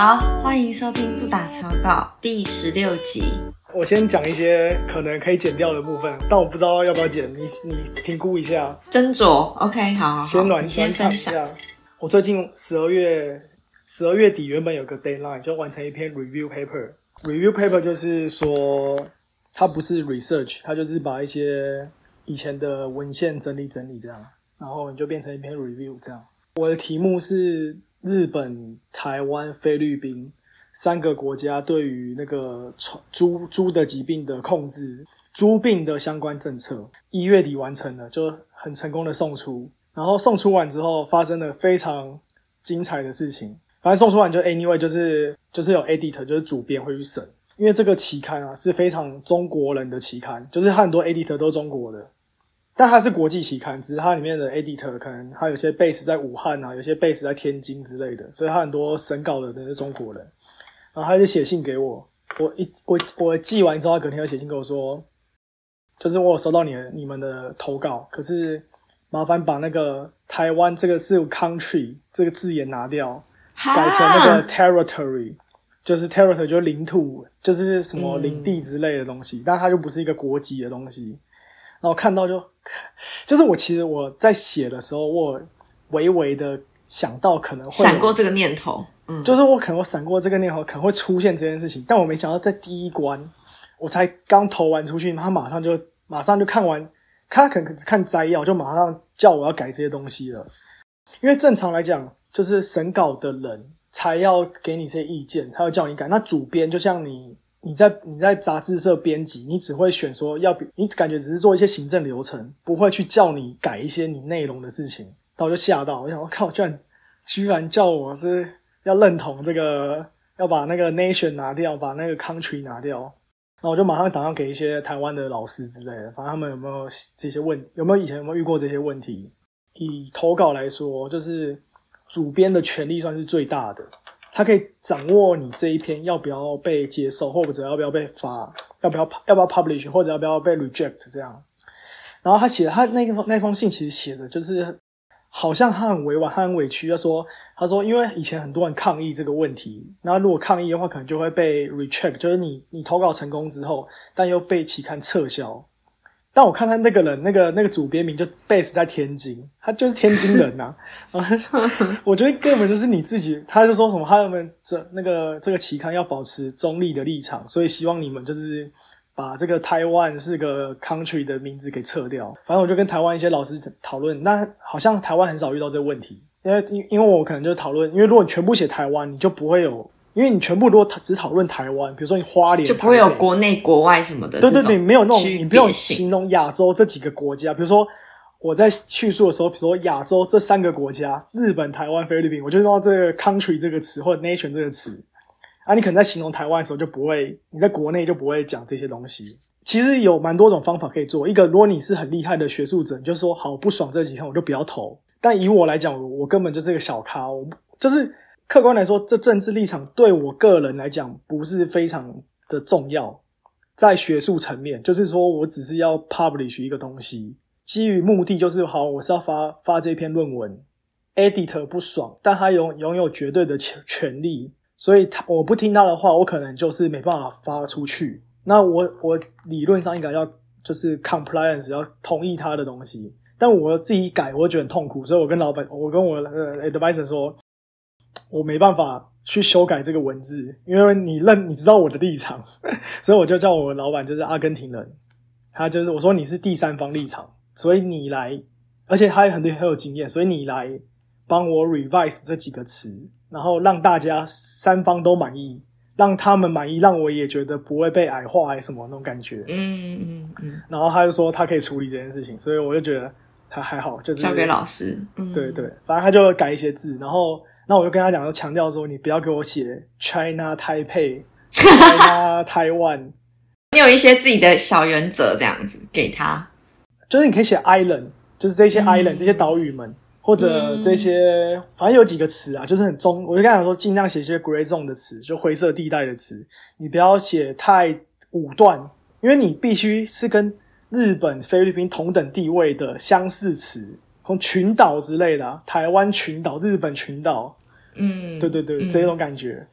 好，欢迎收听不打草稿第十六集。我先讲一些可能可以剪掉的部分，但我不知道要不要剪，你你评估一下。斟酌，OK，好好好，先暖你先分享。下。我最近十二月十二月底原本有个 deadline，就完成一篇 review paper。review paper 就是说，它不是 research，它就是把一些以前的文献整理整理这样，然后你就变成一篇 review 这样。我的题目是日本、台湾、菲律宾三个国家对于那个猪猪的疾病的控制、猪病的相关政策，一月底完成了，就很成功的送出。然后送出完之后，发生了非常精彩的事情。反正送出完就 anyway 就是就是有 editor 就是主编会去审，因为这个期刊啊是非常中国人的期刊，就是很多 editor 都是中国的，但它是国际期刊，只是它里面的 editor 可能它有些 base 在武汉啊，有些 base 在天津之类的，所以它很多审稿的人是中国人。然后他就写信给我，我一我我寄完之后，他隔天又写信给我说，就是我有收到你的你们的投稿，可是麻烦把那个台湾这个是 country 这个字眼拿掉，改成那个 territory，就是 territory 就是领土，就是什么领地之类的东西，但它就不是一个国籍的东西。然后看到就，就是我其实我在写的时候，我微微的想到可能会闪过这个念头，嗯，就是我可能我闪过这个念头，可能会出现这件事情，但我没想到在第一关，我才刚投完出去，他马上就马上就看完，他可能只看摘要，就马上叫我要改这些东西了。因为正常来讲，就是审稿的人才要给你这些意见，他要叫你改。那主编就像你，你在你在杂志社编辑，你只会选说要比，你感觉只是做一些行政流程，不会去叫你改一些你内容的事情。然后我就吓到，我想我靠，居然居然叫我是要认同这个，要把那个 nation 拿掉，把那个 country 拿掉。然后我就马上打电给一些台湾的老师之类的，反正他们有没有这些问，有没有以前有没有遇过这些问题？以投稿来说，就是主编的权力算是最大的，他可以掌握你这一篇要不要被接受，或者要不要被发，要不要要不要 publish，或者要不要被 reject 这样。然后他写他那个那封信其实写的就是，好像他很委婉，他很委屈。他说他说因为以前很多人抗议这个问题，然后如果抗议的话，可能就会被 reject，就是你你投稿成功之后，但又被期刊撤销。但我看他那个人，那个那个主编名就 base 在天津，他就是天津人呐、我觉得根本就是你自己，他就说什么他们这那个这个期刊要保持中立的立场，所以希望你们就是把这个台湾是个 country 的名字给撤掉。反正我就跟台湾一些老师讨论，那好像台湾很少遇到这个问题，因为因因为我可能就讨论，因为如果你全部写台湾，你就不会有。因为你全部如果只讨论台湾，比如说你花莲就不会有国内国外什么的对对对，没有那种你不用形容亚洲这几个国家，比如说我在叙述的时候，比如说亚洲这三个国家，日本、台湾、菲律宾，我就用到这个 country 这个词或者 nation 这个词啊，你可能在形容台湾的时候就不会，你在国内就不会讲这些东西。其实有蛮多种方法可以做。一个，如果你是很厉害的学术者，你就说好不爽这几天我就不要投。但以我来讲，我我根本就是一个小咖，我不就是客观来说，这政治立场对我个人来讲不是非常的重要。在学术层面，就是说我只是要 publish 一个东西，基于目的就是好，我是要发发这篇论文，editor 不爽，但他拥拥有绝对的权权利，所以他我不听他的话，我可能就是没办法发出去。那我我理论上应该要就是 compliance 要同意他的东西，但我自己改，我觉得很痛苦，所以我跟老板，我跟我呃 advisor 说，我没办法去修改这个文字，因为你认你知道我的立场，所以我就叫我老板就是阿根廷人，他就是我说你是第三方立场，所以你来，而且他也很很有经验，所以你来帮我 revise 这几个词，然后让大家三方都满意，让他们满意，让我也觉得不会被矮化还什么那种感觉。嗯嗯嗯，然后他就说他可以处理这件事情，所以我就觉得他还好，就是交给老师，嗯，对对，反正他就改一些字，然后那我就跟他讲，就强调说你不要给我写 China Taipei、China Taiwan，你有一些自己的小原则，这样子给他，就是你可以写 island，就是这些 island、这些岛屿们，或者这些反正有几个词啊，就是很中，我就跟他讲说尽量写一些 grey zone 的词，就灰色地带的词，你不要写太武断，因为你必须是跟日本、菲律宾同等地位的相似词，从群岛之类的、啊，台湾群岛、日本群岛。嗯，对对对，嗯这种感觉。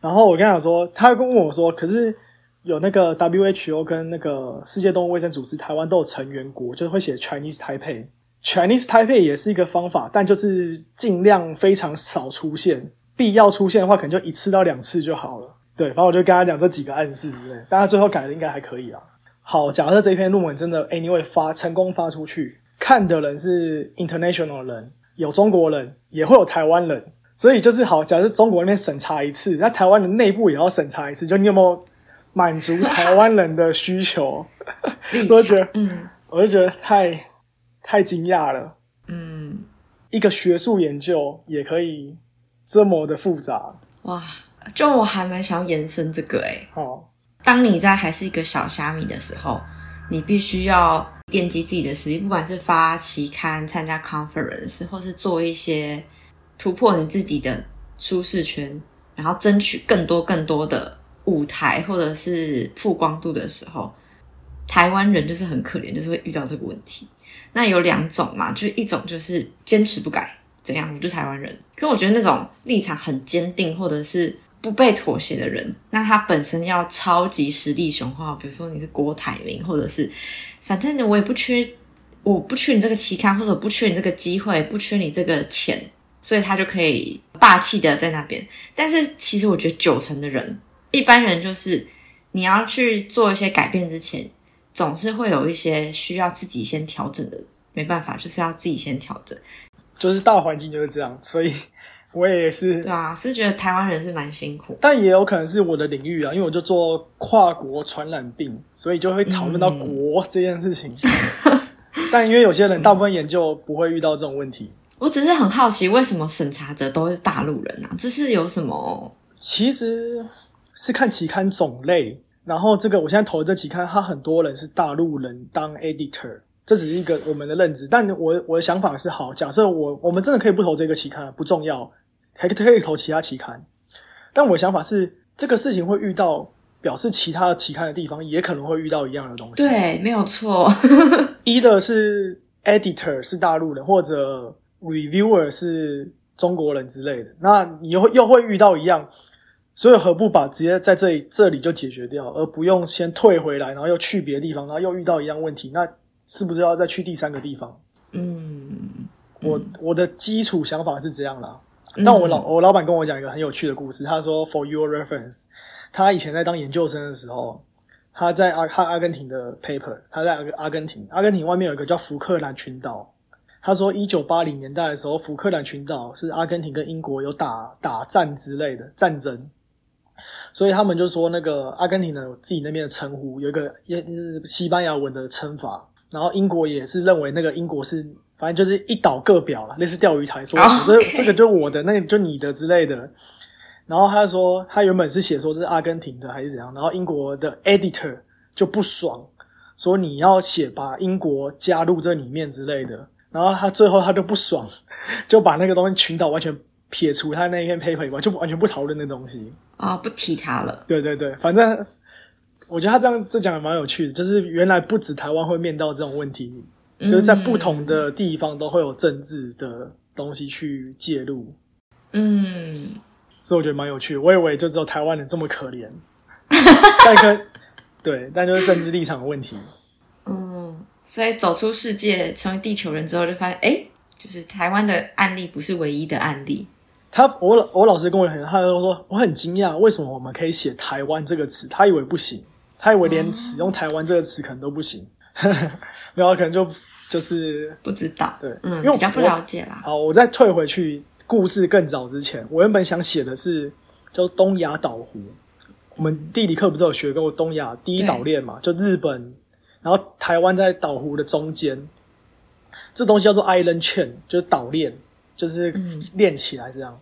然后我跟他讲说，他跟问我说，可是有那个 WHO 跟那个世界动物卫生组织，台湾都有成员国，就是会写 Chinese Taipei。Chinese Taipei 也是一个方法，但就是尽量非常少出现，必要出现的话，可能就一次到两次就好了。对，反正我就跟他讲这几个暗示之类，但他最后改的应该还可以啊。好，假设这篇论文真的 anyway 发成功发出去，看的人是 international 人，有中国人，也会有台湾人，所以就是好，假设中国那边审查一次，那台湾的内部也要审查一次，就你有没有满足台湾人的需求？所以我觉得，嗯我就觉得太太惊讶了。嗯，一个学术研究也可以这么的复杂哇，就我还蛮想要延伸这个诶、哦。当你在还是一个小虾米的时候，你必须要奠基自己的实力，不管是发期刊、参加 conference，或是做一些突破你自己的舒适圈，然后争取更多更多的舞台或者是曝光度的时候，台湾人就是很可怜，就是会遇到这个问题。那有两种嘛，就是一种就是坚持不改，怎样，我就台湾人。可我觉得那种立场很坚定，或者是不被妥协的人，那他本身要超级实力雄厚，比如说你是郭台铭，或者是反正我也不缺，我不缺你这个期刊，或者我不缺你这个机会，不缺你这个钱，所以他就可以霸气的在那边。但是其实我觉得九成的人，一般人就是你要去做一些改变之前，总是会有一些需要自己先调整的，没办法，就是要自己先调整。就是大环境就是这样，所以我也是对啊，是觉得台湾人是蛮辛苦。但也有可能是我的领域啊，因为我就做跨国传染病，所以就会讨论到国这件事情。但因为有些人大部分研究不会遇到这种问题，我只是很好奇，为什么审查者都是大陆人啊？这是有什么？其实是看期刊种类。然后这个我现在投的这期刊，它很多人是大陆人当 editor，这只是一个我们的认知。但我我的想法是，好，假设我我们真的可以不投这个期刊，不重要，还可以投其他期刊。但我的想法是，这个事情会遇到，表示其他的期刊的地方也可能会遇到一样的东西。对，没有错。一的是 editor 是大陆人，或者 reviewer 是中国人之类的，那你又又会遇到一样，所以何不把直接在这里这里就解决掉，而不用先退回来，然后又去别的地方，然后又遇到一样问题，那是不是要再去第三个地方？嗯，我我的基础想法是这样啦。但我老我老板跟我讲一个很有趣的故事，他说 For your reference，他以前在当研究生的时候，他在阿他阿根廷的 paper，他在阿阿根廷，阿根廷外面有一个叫福克兰群岛。他说，一九八零年代的时候，福克兰群岛是阿根廷跟英国有打打战之类的战争，所以他们就说那个阿根廷的有自己那边的称呼，有一个也是西班牙文的称法，然后英国也是认为那个英国是反正就是一岛各表了，类似钓鱼台说，哦这这个就我的，那个就你的之类的。然后他说，他原本是写说是阿根廷的还是怎样，然后英国的 editor 就不爽，说你要写把英国加入这里面之类的。然后他最后他就不爽，就把那个东西群岛完全撇除他那一篇 paper 以外，就完全不讨论那东西。啊、不提他了。对对对，反正我觉得他这样这讲也蛮有趣的，就是原来不止台湾会面到这种问题，就是在不同的地方都会有政治的东西去介入，嗯，所以我觉得蛮有趣的。我以为就只有台湾人这么可怜，但跟对，但就是政治立场的问题。嗯，所以走出世界，成为地球人之后，就发现，哎，就是台湾的案例不是唯一的案例。他我老我老师跟我很，他就说我很惊讶，为什么我们可以写“台湾”这个词？他以为不行，他以为连使用“台湾”这个词可能都不行，然后可能就就是不知道，对嗯，因为我比较不了解啦。好，我再退回去，故事更早之前，我原本想写的是叫东亚岛湖。我们地理课不是有学过东亚第一岛链嘛？就日本，然后台湾在岛湖的中间，这东西叫做 island chain，就是岛链，就是链起来这样。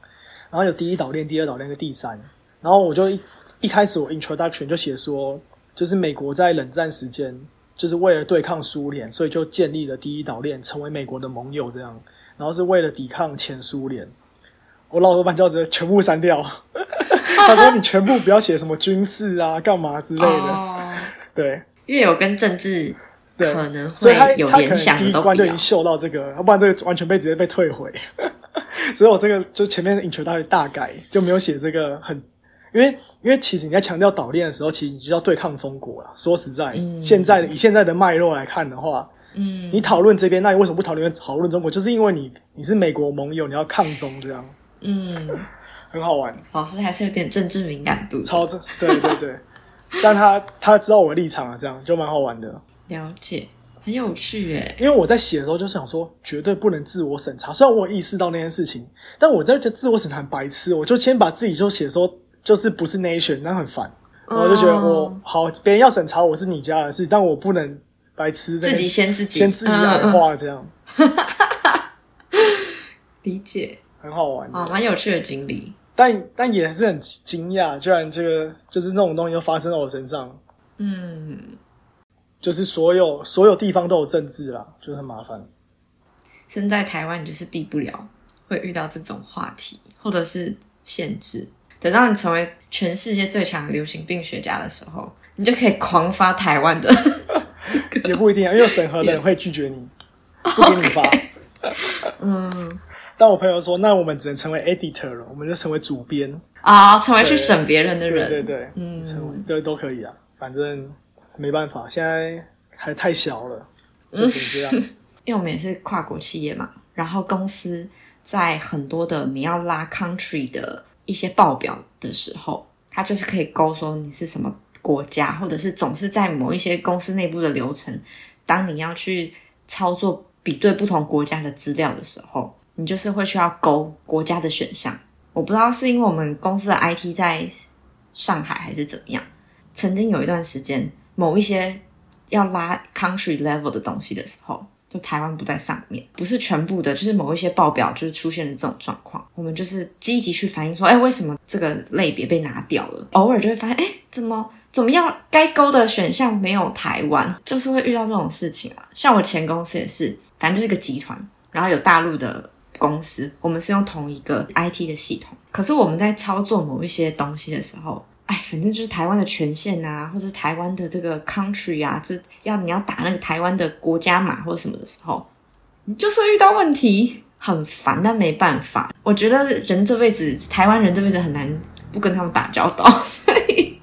然后有第一岛链、第二岛链跟第三。然后我就一一开始我 introduction 就写说，就是美国在冷战时间，就是为了对抗苏联，所以就建立了第一岛链，成为美国的盟友这样。然后是为了抵抗前苏联。我老板叫直接全部删掉，他说你全部不要写什么军事啊、干嘛之类的。哦，对越有跟政治对，可能会有联想第一关就已经。嗅到这个，要不然这个完全被直接被退回。所以我这个就前面的 introduction 大改，就没有写这个很因为因为其实你在强调岛链的时候，其实你就要对抗中国了。说实在，嗯现在以现在的脉络来看的话，嗯，你讨论这边，那你为什么不讨论讨论中国？就是因为你你是美国盟友，你要抗中，这样嗯，很好玩，老师还是有点政治敏感度的，超正对对对。但他他知道我的立场啊，这样就蛮好玩的。了解，很有趣诶。因为我在写的时候就想说，绝对不能自我审查。虽然我有意识到那件事情，但我在这自我审查很白痴，我就先把自己就写说就是不是 nation，那很烦。我就觉得我好，别人要审查我是你家的事，但我不能白痴自己先自己先自己矮化，这样 理解，很好玩。哦，蛮有趣的经历。但但也是很惊讶，居然这个就是那种东西都发生在我身上。嗯，就是所有所有地方都有政治啦，就是很麻烦。身在台湾，你就是避不了会遇到这种话题，或者是限制。等到你成为全世界最强流行病学家的时候，你就可以狂发台湾的。也不一定啊，因为有审核的人会拒绝你，不给你发。嗯，但我朋友说，那我们只能成为 editor 了，我们就成为主编。啊、成为去审别人的人。对对对，嗯成为对都可以啊，反正没办法，现在还太小了，就这样。因为我们也是跨国企业嘛，然后公司在很多的你要拉 country 的一些报表的时候，它就是可以勾说你是什么国家，或者是总是在某一些公司内部的流程，当你要去操作比对不同国家的资料的时候，你就是会需要勾国家的选项。我不知道是因为我们公司的 IT 在上海还是怎么样，曾经有一段时间，某一些要拉 country level 的东西的时候，就台湾不在上面，不是全部的，就是某一些报表就是出现了这种状况，我们就是积极去反映说，哎，为什么这个类别被拿掉了？偶尔就会发现，哎，怎么怎么样，该勾的选项没有台湾，就是会遇到这种事情啊。像我前公司也是，反正就是个集团，然后有大陆的公司，我们是用同一个 IT 的系统，可是我们在操作某一些东西的时候。哎，反正就是台湾的权限啊，或者是台湾的这个 country 啊，这要你要打那个台湾的国家码或者什么的时候，你就是会遇到问题，很烦，但没办法。我觉得人这辈子，台湾人这辈子很难不跟他们打交道，所以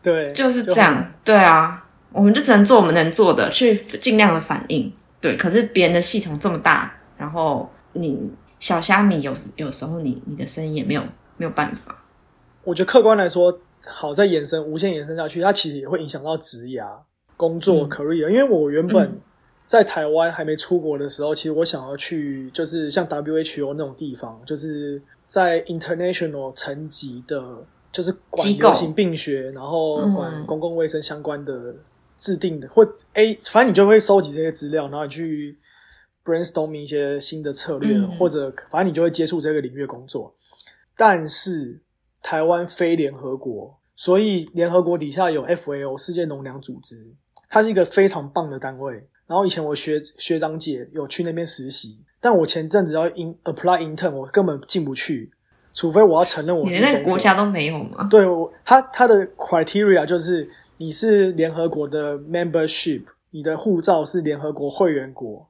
对，就是这样。对啊，我们就只能做我们能做的，去尽量的反应。对，可是别人的系统这么大，然后你小虾米有有时候你你的声音也没有没有办法。我觉得客观来说，好在延伸无限延伸下去，它其实也会影响到职涯、工作、嗯 career。因为我原本嗯在台湾还没出国的时候，其实我想要去就是像 WHO 那种地方，就是在 international 层级的，就是管流行病学，然后嗯管公共卫生相关的制定的，或 A，反正你就会收集这些资料，然后你去 brainstorming 一些新的策略，嗯或者反正你就会接触这个领域的工作。但是台湾非联合国，所以联合国底下有 FAO 世界农粮组织，它是一个非常棒的单位。然后以前我学学长姐有去那边实习，但我前阵子要 in apply intern，我根本进不去，除非我要承认我你连那是中国个国家都没有吗？对我，他他的 criteria 就是你是联合国的 membership，你的护照是联合国会员国，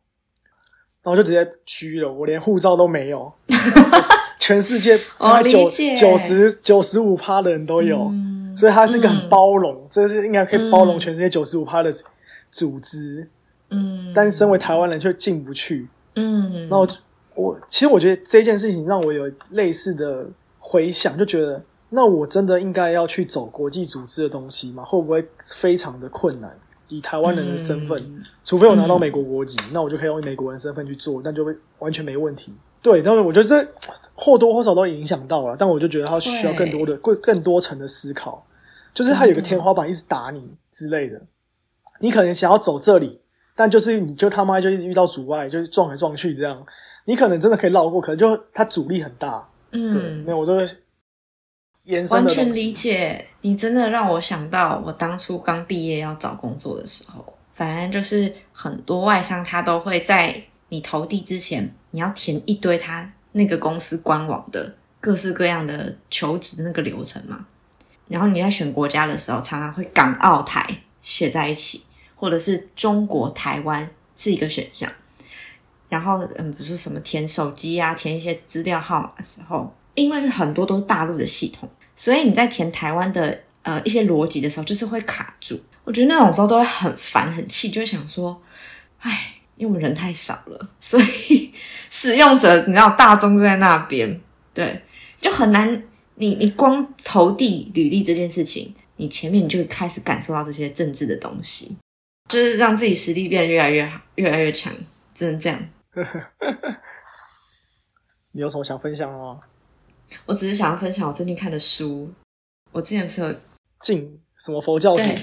然后我就直接拘了，我连护照都没有。全世界哦大概九九十九十五趴的人都有，嗯所以它是一个很嗯包容，这是应该可以包容全世界九十五趴的组织。嗯，但是身为台湾人却进不去，嗯，那我我其实我觉得这件事情让我有类似的回想，就觉得那我真的应该要去走国际组织的东西吗？会不会非常的困难？以台湾人的身份，嗯除非我拿到美国国籍，那我就可以用美国人身份去做，那就会完全没问题。对，但是我觉得这或多或少都影响到了，但我就觉得他需要更多的、更更多层的思考，就是他有个天花板一直打你之类的。你可能想要走这里，但就是你就他妈就一直遇到阻碍，就是撞来撞去这样。你可能真的可以绕过，可能就它阻力很大。对，嗯没，有，我就会完全理解。你真的让我想到我当初刚毕业要找工作的时候，反正就是很多外商他都会在你投递之前，你要填一堆他那个公司官网的各式各样的求职的那个流程嘛。然后你在选国家的时候，常常会港澳台写在一起，或者是中国台湾是一个选项。然后，嗯，不是什么填手机啊，填一些资料号码的时候，因为很多都是大陆的系统，所以你在填台湾的呃一些逻辑的时候，就是会卡住。我觉得那种时候都会很烦很气，就会想说，唉，因为我们人太少了，所以使用者你知道大众就在那边，对，就很难。你你光投递履历这件事情，你前面你就开始感受到这些政治的东西，就是让自己实力变得越来越好，越来越强，只能这样。你有什么想分享的吗？我只是想要分享我最近看的书。我之前是有近什么佛教徒？对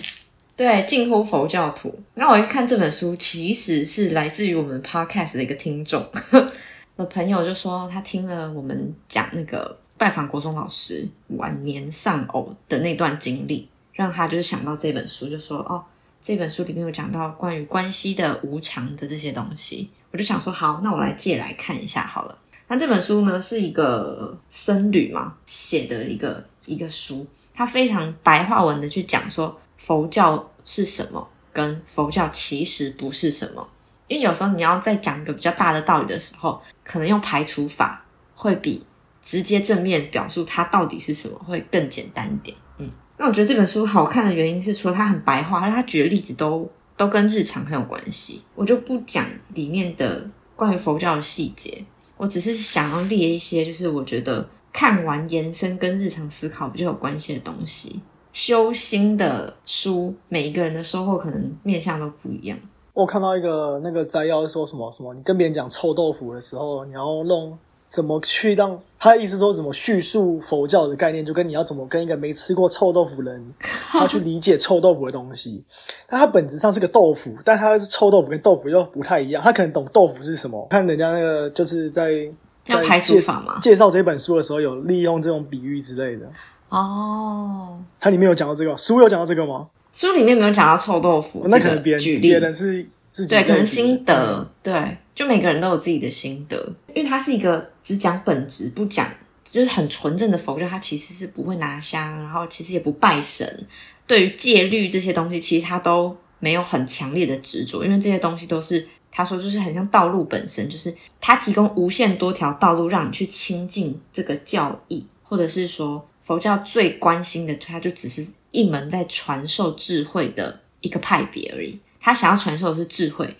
对，近乎佛教徒。那我一看这本书，其实是来自于我们 podcast 的一个听众 的朋友，就说他听了我们讲那个拜访国中老师晚年丧偶的那段经历，让他就是想到这本书，就说哦，这本书里面有讲到关于关系的无常的这些东西。我就想说，好，那我来借来看一下好了。那这本书呢，是一个僧侣嘛写的一个一个书，他非常白话文的去讲说佛教是什么，跟佛教其实不是什么。因为有时候你要在讲一个比较大的道理的时候，可能用排除法会比直接正面表述它到底是什么会更简单一点。嗯，那我觉得这本书好看的原因是，除了它很白话，他举的例子都。都跟日常很有关系，我就不讲里面的关于佛教的细节，我只是想要列一些，就是我觉得看完延伸跟日常思考比较有关系的东西。修心的书，每一个人的收获可能面向都不一样。我看到一个那个摘要说什么什么，你跟别人讲臭豆腐的时候，你要弄。怎么去让他的意思说怎么叙述佛教的概念，就跟你要怎么跟一个没吃过臭豆腐人，他去理解臭豆腐的东西。但他本质上是个豆腐，但他是臭豆腐跟豆腐又不太一样。他可能懂豆腐是什么。看人家那个就是在在介绍嘛，介绍这本书的时候有利用这种比喻之类的。哦，它里面有讲到这个，书有讲到这个吗？书里面没有讲到臭豆腐，那可能别人别人是自己。对，可能心得，对，就每个人都有自己的心得，因为它是一个只讲本质不讲，就是很纯正的佛教，它其实是不会拿香，然后其实也不拜神，对于戒律这些东西，其实他都没有很强烈的执着，因为这些东西都是他说就是很像道路本身，就是他提供无限多条道路让你去亲近这个教义，或者是说佛教最关心的，它就只是一门在传授智慧的一个派别而已。他想要传授的是智慧，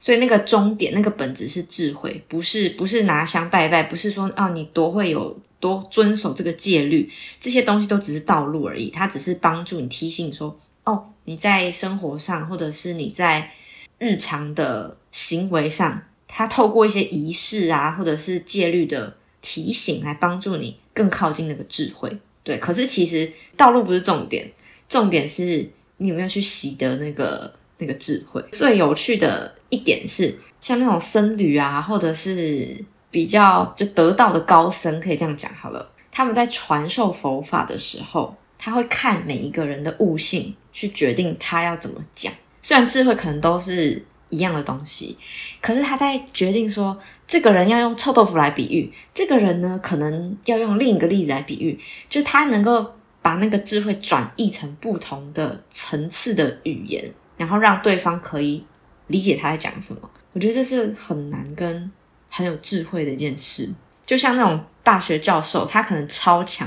所以那个终点、那个本质是智慧，不是不是拿香拜拜，不是说啊你多会有多遵守这个戒律，这些东西都只是道路而已。它只是帮助你提醒说，哦，你在生活上或者是你在日常的行为上，它透过一些仪式啊，或者是戒律的提醒来帮助你更靠近那个智慧。对，可是其实道路不是重点，重点是你有没有去习得那个。那个智慧最有趣的一点是，像那种僧侣啊，或者是比较就得道的高僧，可以这样讲好了。他们在传授佛法的时候，他会看每一个人的悟性去决定他要怎么讲。虽然智慧可能都是一样的东西，可是他在决定说，这个人要用臭豆腐来比喻，这个人呢可能要用另一个例子来比喻，就他能够把那个智慧转译成不同的层次的语言。然后让对方可以理解他在讲什么，我觉得这是很难跟很有智慧的一件事。就像那种大学教授，他可能超强，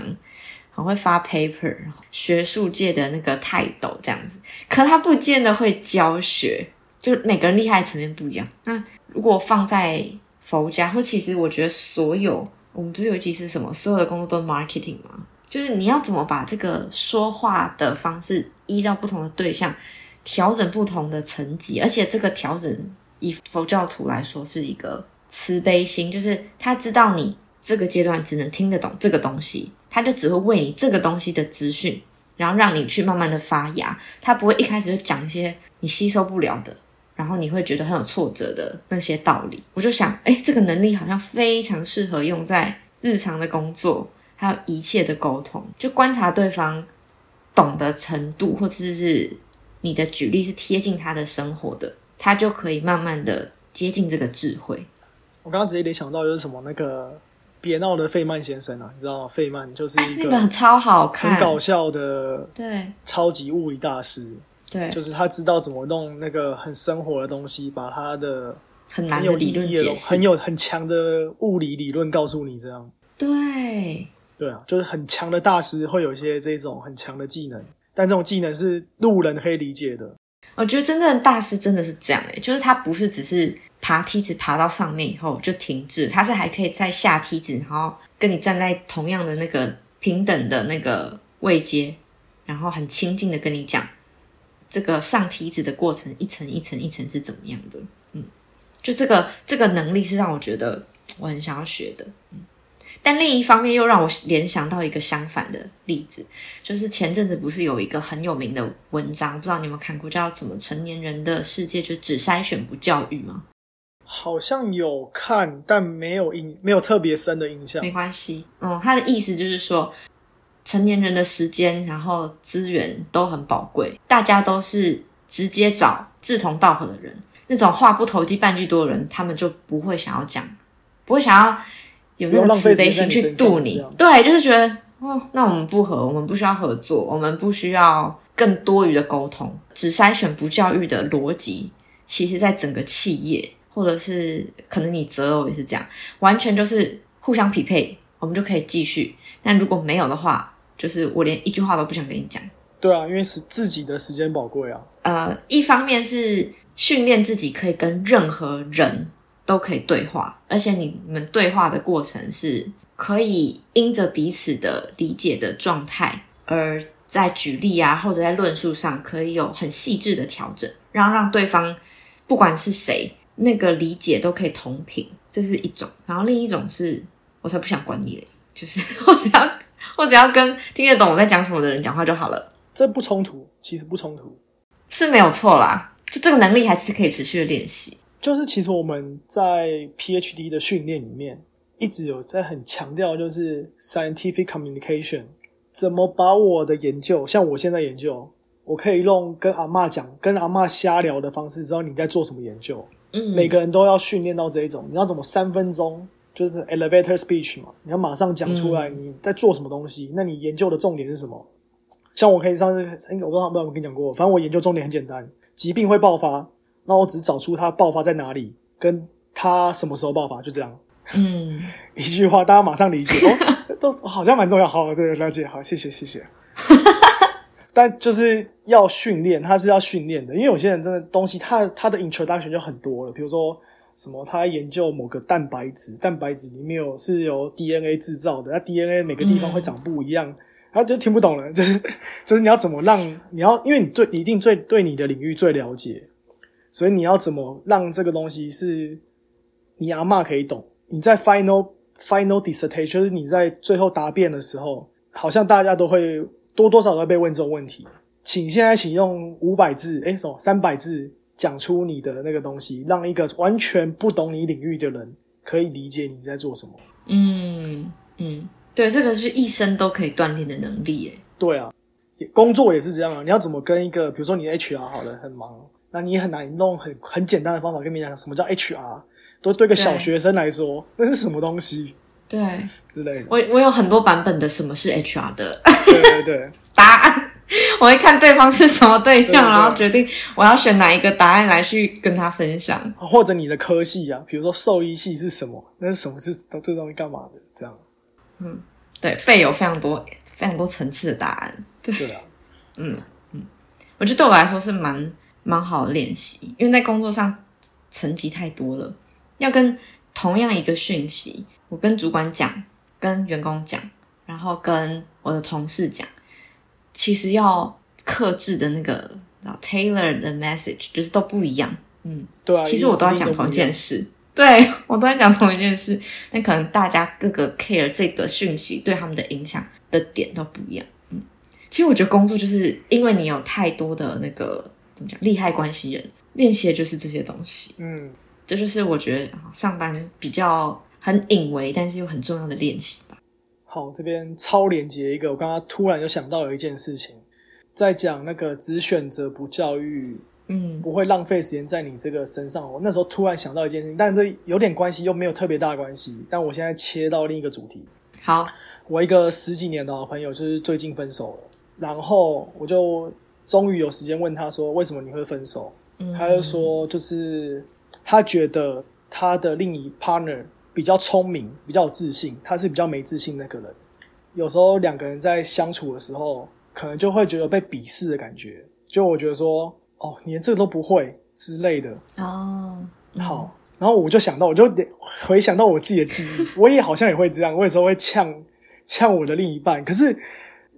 很会发 paper，学术界的那个泰斗这样子，可他不见得会教学。就每个人厉害的层面不一样。那如果放在佛家，或其实我觉得所有我们不是有一集是什么，所有的工作都 marketing 吗？就是你要怎么把这个说话的方式依照不同的对象。调整不同的层级，而且这个调整以佛教徒来说是一个慈悲心，就是他知道你这个阶段只能听得懂这个东西，他就只会为你这个东西的资讯，然后让你去慢慢的发芽，他不会一开始就讲一些你吸收不了的，然后你会觉得很有挫折的那些道理。我就想，哎，这个能力好像非常适合用在日常的工作，还有一切的沟通，就观察对方懂的程度，或者是。你的举例是贴近他的生活的，他就可以慢慢的接近这个智慧。我刚刚直接联想到就是什么那个别闹的费曼先生啊，你知道吗？费曼就是一个超好看、很搞笑的对超级物理大师，对，就是他知道怎么弄那个很生活的东西，把他的很难的理论解释，很有很强的物理理论告诉你这样。对。对啊，就是很强的大师会有一些这种很强的技能，但这种技能是路人可以理解的。我觉得真正的大师真的是这样诶，就是他不是只是爬梯子爬到上面以后就停止，他是还可以再下梯子，然后跟你站在同样的那个平等的那个位阶，然后很亲近的跟你讲这个上梯子的过程，一层一层一层是怎么样的。嗯，就这个这个能力是让我觉得我很想要学的。嗯。但另一方面又让我联想到一个相反的例子，就是前阵子不是有一个很有名的文章，不知道你有没有看过，叫什么“成年人的世界就只筛选不教育”吗？好像有看，但没有印，没有特别深的印象。没关系，嗯，他的意思就是说，成年人的时间，然后资源都很宝贵，大家都是直接找志同道合的人，那种话不投机半句多的人，他们就不会想要讲，不会想要。有那个慈悲心去度你，对，就是觉得哦，那我们不合，我们不需要合作，我们不需要更多余的沟通，只筛选不教育的逻辑，其实在整个企业，或者是可能你择偶也是这样，完全就是互相匹配，我们就可以继续。但如果没有的话，就是我连一句话都不想跟你讲。对啊，因为是自己的时间宝贵啊。呃，一方面是训练自己可以跟任何人。都可以对话，而且你们对话的过程是可以因着彼此的理解的状态，而在举例啊，或者在论述上可以有很细致的调整，然后让对方不管是谁，那个理解都可以同频，这是一种。然后另一种是，我才不想管你嘞，就是 我只要我只要跟听得懂我在讲什么的人讲话就好了。这不冲突，其实不冲突，是没有错啦。就这个能力还是可以持续的练习。就是其实我们在 PhD 的训练里面，一直有在很强调，就是 scientific communication，怎么把我的研究，像我现在研究，我可以用跟阿妈讲、跟阿妈瞎聊的方式，知道你在做什么研究。嗯，每个人都要训练到这一种，你要怎么三分钟就是 elevator speech 嘛，你要马上讲出来你在做什么东西，那你研究的重点是什么？像我可以上次，哎，我不知道不知道我跟你讲过，反正我研究重点很简单，疾病会爆发。那我只找出它爆发在哪里，跟它什么时候爆发，就这样。嗯，一句话大家马上理解，哦，都好像蛮重要。好，对，了解，好，谢谢，谢谢。但就是要训练，他是要训练的，因为有些人真的东西，他他的 introduction 就很多了，比如说什么，他研究某个蛋白质，蛋白质里面有是由 DNA 制造的，那 DNA 每个地方会长不一样，然后就听不懂了，就是就是你要怎么让你要，因为你最你一定最对你的领域最了解。所以你要怎么让这个东西是你阿妈可以懂？你在 final final dissertation，就是你在最后答辩的时候，好像大家都会多多少少被问这种问题。请现在请用五百字，哎，什么三百字讲出你的那个东西，让一个完全不懂你领域的人可以理解你在做什么。嗯嗯，对，这个是一生都可以锻炼的能力。哎，对啊，工作也是这样啊。你要怎么跟一个，比如说你 HR 好了，很忙。那你也很难弄很很简单的方法跟你讲什么叫 HR，都对个小学生来说那是什么东西？对，之类的。我我有很多版本的什么是 HR 的，对对对，答案我会看对方是什么对象，然后决定我要选哪一个答案来去跟他分享。或者你的科系啊，比如说兽医系是什么？那是什么是这东西干嘛的？这样，嗯，对，背有非常多非常多层次的答案。对啊，嗯嗯，我觉得对我来说是蛮。蛮好的练习，因为在工作上层级太多了，要跟同样一个讯息，我跟主管讲，跟员工讲，然后跟我的同事讲，其实要克制的那个 tailor 的 message 就是都不一样。嗯，对啊，其实我都在讲同一件事，对我都在讲同一件事，但可能大家各个 care 这个讯息对他们的影响的点都不一样。嗯，其实我觉得工作就是因为你有太多的那个。利害关系人练习的就是这些东西，嗯，这就是我觉得上班比较很隐微，但是又很重要的练习吧。好，这边超连接一个，我刚刚突然就想到有一件事情，在讲那个只选择不教育，嗯，不会浪费时间在你这个身上。我那时候突然想到一件事情，但这有点关系，又没有特别大的关系。但我现在切到另一个主题。好，我一个十几年的好朋友，就是最近分手了，然后我就。终于有时间问他说：“为什么你会分手？”他就说：“就是他觉得他的另一 partner 比较聪明，比较有自信，他是比较没自信那个人。有时候两个人在相处的时候，可能就会觉得被鄙视的感觉。就我觉得说，哦，你连这个都不会之类的。哦，嗯好，然后我就想到，我就回想到我自己的记忆，我也好像也会这样，我有时候会呛呛我的另一半。可是，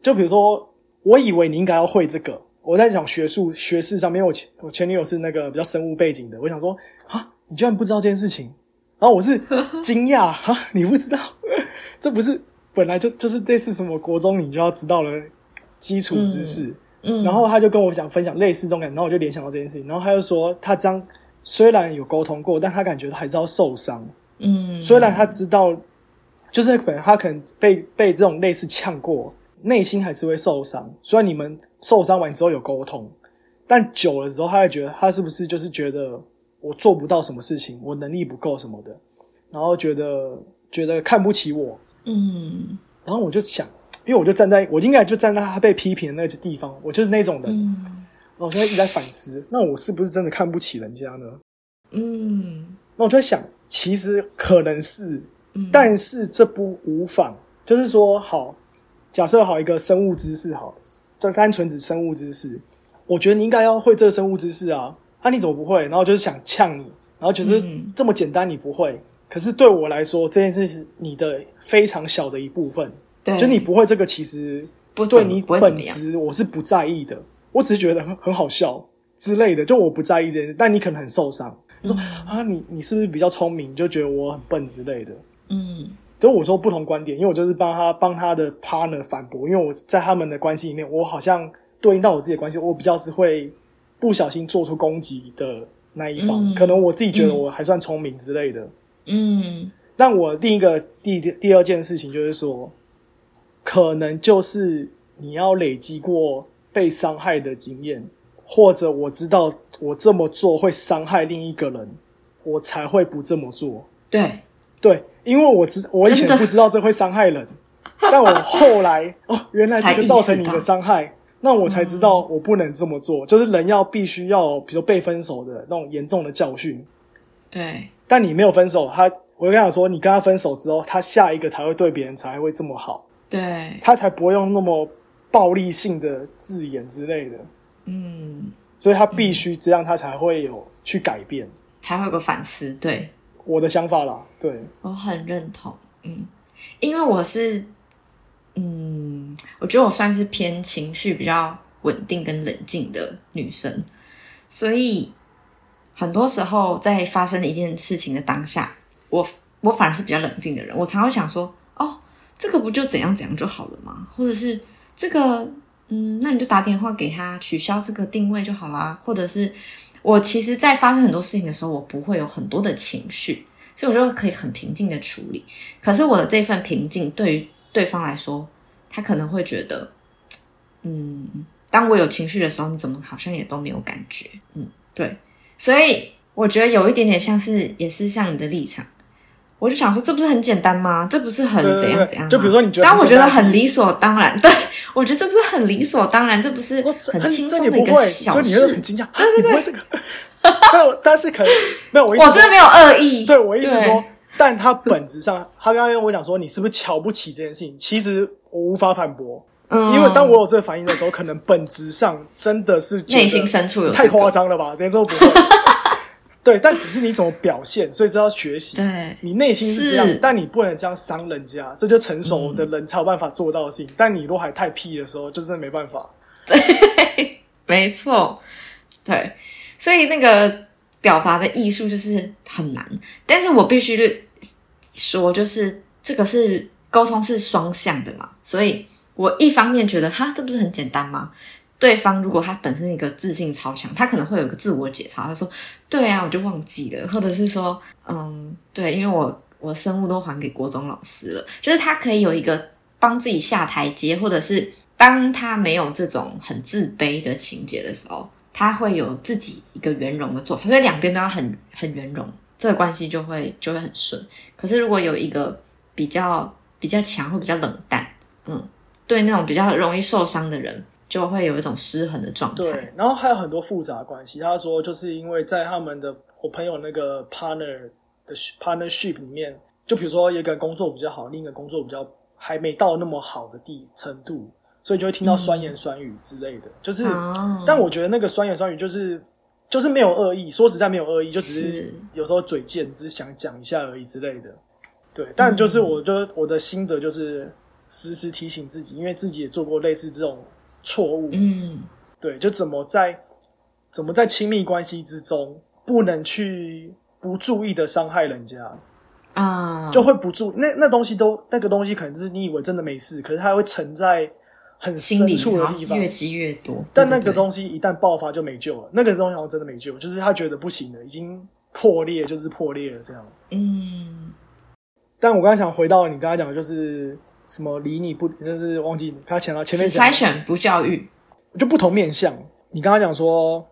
就比如说，我以为你应该要会这个，我在讲学术学士上面，因为我前我前女友是那个比较生物背景的，我想说啊，你居然不知道这件事情，然后我是 惊讶啊，你不知道，这不是本来就就是类似什么国中你就要知道的基础知识。嗯，然后他就跟我讲分享类似这种感觉，然后我就联想到这件事情，然后他就说他这样虽然有沟通过，但他感觉还是要受伤。嗯，虽然他知道，就是可能他可能被被这种类似呛过，内心还是会受伤。虽然你们受伤完之后有沟通，但久了之后，他会觉得他是不是就是觉得我做不到什么事情，我能力不够什么的，然后觉得觉得看不起我，嗯然后我就想，因为我就站在我应该就站在他被批评的那个地方，我就是那种人。嗯然后我现在一直在反思，那我是不是真的看不起人家呢？嗯那我就在想，其实可能是，嗯，但是这不无妨。就是说，好，假设好一个生物知识，好，就单纯指生物知识，我觉得你应该要会这个生物知识啊，啊，你怎么不会？然后就是想呛你，然后觉得嗯这么简单你不会，可是对我来说，这件事是你的非常小的一部分，对，就你不会这个，其实不对你本质我是不在意的，我只是觉得很很好笑之类的，就我不在意这件事，但你可能很受伤。你说、啊，你你是不是比较聪明，你就觉得我很笨之类的？嗯就我说不同观点，因为我就是帮他帮他的 partner 反驳，因为我在他们的关系里面，我好像对应到我自己的关系，我比较是会不小心做出攻击的那一方，嗯可能我自己觉得嗯我还算聪明之类的。嗯但我另一个第第二件事情就是说，可能就是你要累积过被伤害的经验，或者我知道我这么做会伤害另一个人，我才会不这么做。对，对，因为我知我以前不知道这会伤害人，但我后来哦，原来这个造成你的伤害，那我才知道我不能这么做。就是人要必须要，比如说被分手的那种严重的教训，对，但你没有分手，他我就跟他说，你跟他分手之后，他下一个才会对别人才会这么好，对，他才不会用那么暴力性的字眼之类的，嗯，所以他必须这样，他才会有去改变。才会有个反思，对。我的想法啦，对，我很认同，嗯，因为我是，嗯，我觉得我算是偏情绪比较稳定跟冷静的女生，所以很多时候在发生一件事情的当下，我我反而是比较冷静的人，我常会想说，哦，这个不就怎样怎样就好了吗？或者是这个，嗯，那你就打电话给他取消这个定位就好啦，或者是我其实，在发生很多事情的时候，我不会有很多的情绪。所以我就可以很平静的处理。可是我的这份平静，对于对方来说，他可能会觉得，嗯，当我有情绪的时候，你怎么好像也都没有感觉？嗯，对。所以我觉得有一点点像是，也是像你的立场。我就想说，这不是很简单吗？这不是很怎样怎样？就比如说你觉得但我觉得很理所当然，对我觉得这不是很理所当然，这不是我很轻这松的一个小就你很。惊讶，对对对，这个。但我但是可能没有，我我真的没有恶意。对我意思说，但他本质上，他刚刚跟我讲说，你是不是瞧不起这件事情？其实我无法反驳，嗯，因为当我有这个反应的时候，可能本质上真的是内心深处有太个夸张了吧？连这都不会。对，但只是你怎么表现，所以这要学习。对你内心是这样，但你不能这样伤人家，这就成熟的人才有办法做到的事情。但你如果还太屁的时候，就真的没办法。对没错，对，所以那个表达的艺术就是很难，但是我必须说，就是这个是沟通是双向的嘛，所以我一方面觉得哈，这不是很简单吗？对方如果他本身一个自信超强，他可能会有个自我解嘲，他说：“对啊，我就忘记了。”或者是说：“嗯，对，因为我我生物都还给国中老师了。”就是他可以有一个帮自己下台阶，或者是当他没有这种很自卑的情节的时候，他会有自己一个圆融的做法，所以两边都要很很圆融，这个关系就会就会很顺。可是如果有一个比较比较强或比较冷淡，嗯，对那种比较容易受伤的人，就会有一种失衡的状态。对，然后还有很多复杂的关系。他说，就是因为在他们的我朋友那个 partner 的 partnership 里面，就比如说一个工作比较好，另一个工作比较还没到那么好的地程度，所以就会听到酸言酸语之类的。就是，哦但我觉得那个酸言酸语就是就是没有恶意，说实在没有恶意，就只是是有时候嘴贱，只是想讲一下而已之类的。对，但就是我就我的心得就是时时提醒自己，因为自己也做过类似这种错误。嗯对，就怎么在怎么在亲密关系之中不能去不注意的伤害人家。啊，就会不注那那东西都那个东西可能是你以为真的没事，可是它会沉在很深处的地方越。积越多。但那个东西一旦爆发就没救了，那个东西好像真的没救，就是他觉得不行了，已经破裂就是破裂了这样。嗯但我刚才想回到你刚才讲的就是什么理你不，就是忘记你刚才前到前面筛选不教育。就不同面向。你刚刚讲说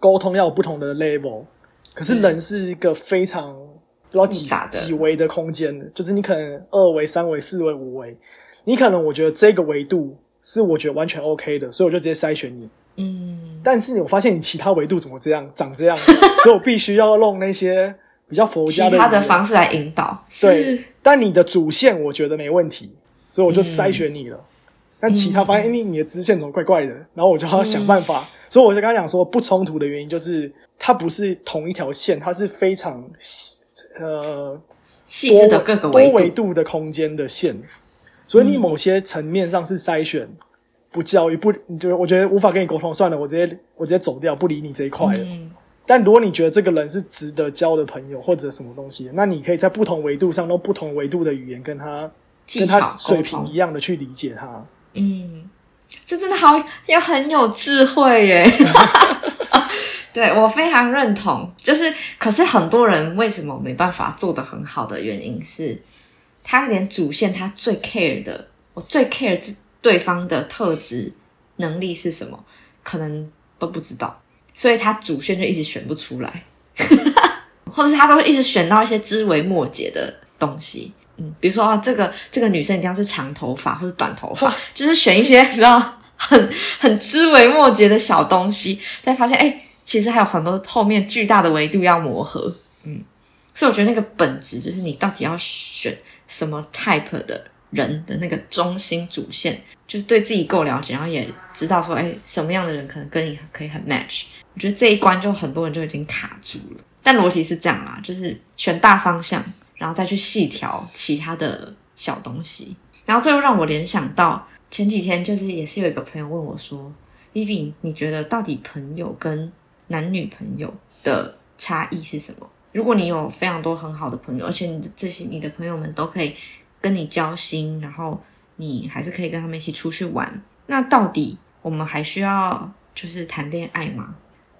沟通要有不同的 level，可是人是一个非常不知道几几维的空间的，就是你可能二维、三维、四维、五维，你可能我觉得这个维度是我觉得完全 OK 的，所以我就直接筛选你。嗯但是我发现你其他维度怎么这样长这样，所以我必须要弄那些比较佛家的他的方式来引导。对是，但你的主线我觉得没问题，所以我就筛选你了。但其他发现，哎、你你的支线怎么怪怪的？然后我就要想办法。所以我就跟他讲说，不冲突的原因就是它不是同一条线，它是非常呃细致的各个多维维度。的空间的线。所以你某些层面上是筛选，不教育不，你就我觉得无法跟你沟通，算了，我直接我直接走掉，不理你这一块了。嗯但如果你觉得这个人是值得交的朋友或者什么东西，那你可以在不同维度上用不同维度的语言跟他跟技巧他水平一样的去理解他。嗯，这真的好要很有智慧耶。对我非常认同，就是可是很多人为什么没办法做得很好的原因是，他连主线他最 care 的，我最 care 自对方的特质能力是什么，可能都不知道，所以他主线就一直选不出来，或者他都一直选到一些枝微末节的东西。嗯，比如说啊，这个这个女生一定要是长头发或者短头发，就是选一些你知道 很很枝微末节的小东西，再发现哎、其实还有很多后面巨大的维度要磨合。嗯，所以我觉得那个本质就是你到底要选什么 type 的人的那个中心主线，就是对自己够了解，然后也知道说，哎，什么样的人可能跟你可以很 match。我觉得这一关就很多人就已经卡住了。但逻辑是这样啦，就是选大方向，然后再去细调其他的小东西。然后这又让我联想到前几天，就是也是有一个朋友问我说：“Vivi，你觉得到底朋友跟男女朋友的差异是什么？如果你有非常多很好的朋友，而且你的这些你的朋友们都可以跟你交心，然后你还是可以跟他们一起出去玩，那到底我们还需要就是谈恋爱吗？”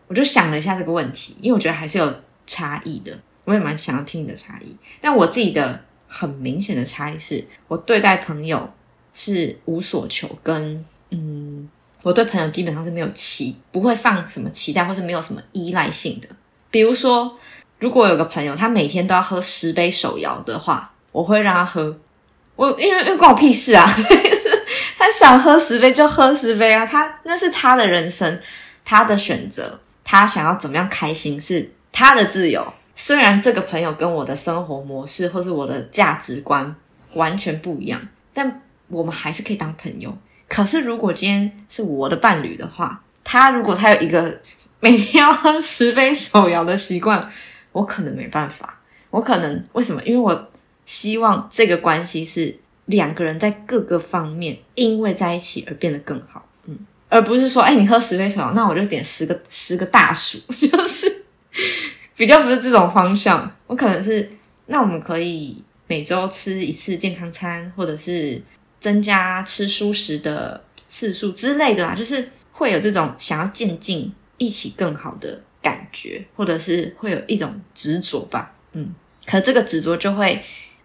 我就想了一下这个问题，因为我觉得还是有差异的，我也蛮想要听你的差异。但我自己的很明显的差异是，我对待朋友是无所求，跟嗯，我对朋友基本上是没有期，不会放什么期待，或是没有什么依赖性的。比如说，如果有个朋友他每天都要喝十杯手摇的话，我会让他喝。我因为因为关我屁事啊，他想喝十杯就喝十杯啊，他那是他的人生，他的选择，他想要怎么样开心是他的自由。虽然这个朋友跟我的生活模式或是我的价值观完全不一样，但我们还是可以当朋友。可是如果今天是我的伴侣的话，他如果他有一个每天要喝十杯手摇的习惯，我可能没办法。我可能为什么？因为我希望这个关系是两个人在各个方面因为在一起而变得更好，嗯，而不是说，哎，你喝十杯手摇，那我就点十个十个大薯，就是比较不是这种方向。我可能是，那我们可以每周吃一次健康餐，或者是增加吃蔬食的次数之类的啦，就是会有这种想要渐进一起更好的感觉，或者是会有一种执着吧，嗯。可这个执着就会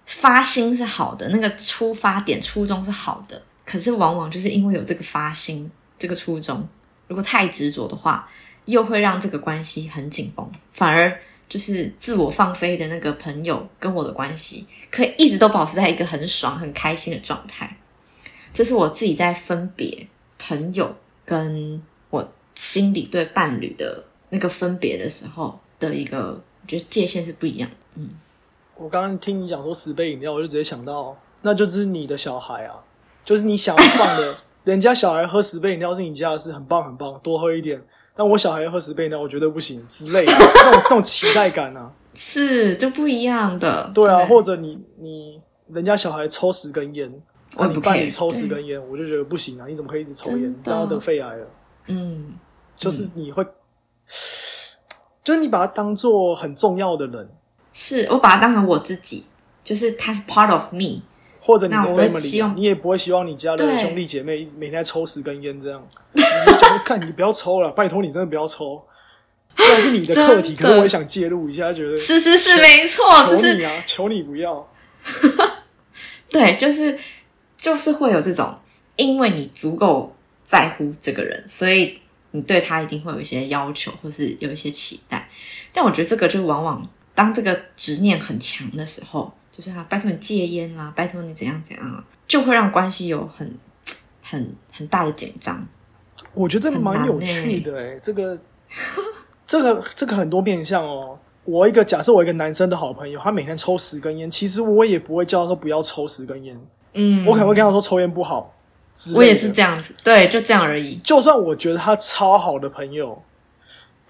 发心是好的，那个出发点初衷是好的，可是往往就是因为有这个发心，这个初衷，如果太执着的话，又会让这个关系很紧绷，反而就是自我放飞的那个朋友跟我的关系，可以一直都保持在一个很爽、很开心的状态。这是我自己在分别朋友跟我心里对伴侣的那个分别的时候的一个，我觉得界限是不一样。嗯。我刚刚听你讲说十杯饮料，我就直接想到那就是你的小孩啊，就是你想要放的，人家小孩喝十杯饮料是你家的事，很棒很棒，多喝一点。但我小孩喝十杯呢，我觉得不行之类的，那种那种期待感啊，是就不一样的。对啊，或者你你人家小孩抽十根烟，那你伴侣抽十根烟，我就觉得不行啊，你怎么可以一直抽烟？你这样要得肺癌了。嗯，就是你会，就是你把他当做很重要的人，是我把它当成我自己，就是他是 part of me。或者你的 family，你也不会希望你家的兄弟姐妹一直每天在抽十根烟这样。你就，看你不要抽了，拜托你真的不要抽。虽然是你的课题，可是我也想介入一下，觉得是是是，没错，就是求你啊，求你不要。对，就是就是会有这种，因为你足够在乎这个人，所以你对他一定会有一些要求，或是有一些期待。但我觉得这个就往往当这个执念很强的时候，就是啊，拜托你戒烟啦，拜托你怎样怎样啊，就会让关系有很很很大的紧张。我觉得蛮有趣的哎、这个这个这个很多面向哦。我一个假设，我一个男生的好朋友，他每天抽十根烟，其实我也不会叫他说不要抽十根烟，嗯，我可能会跟他说抽烟不好。我也是这样子，对，就这样而已。就算我觉得他超好的朋友，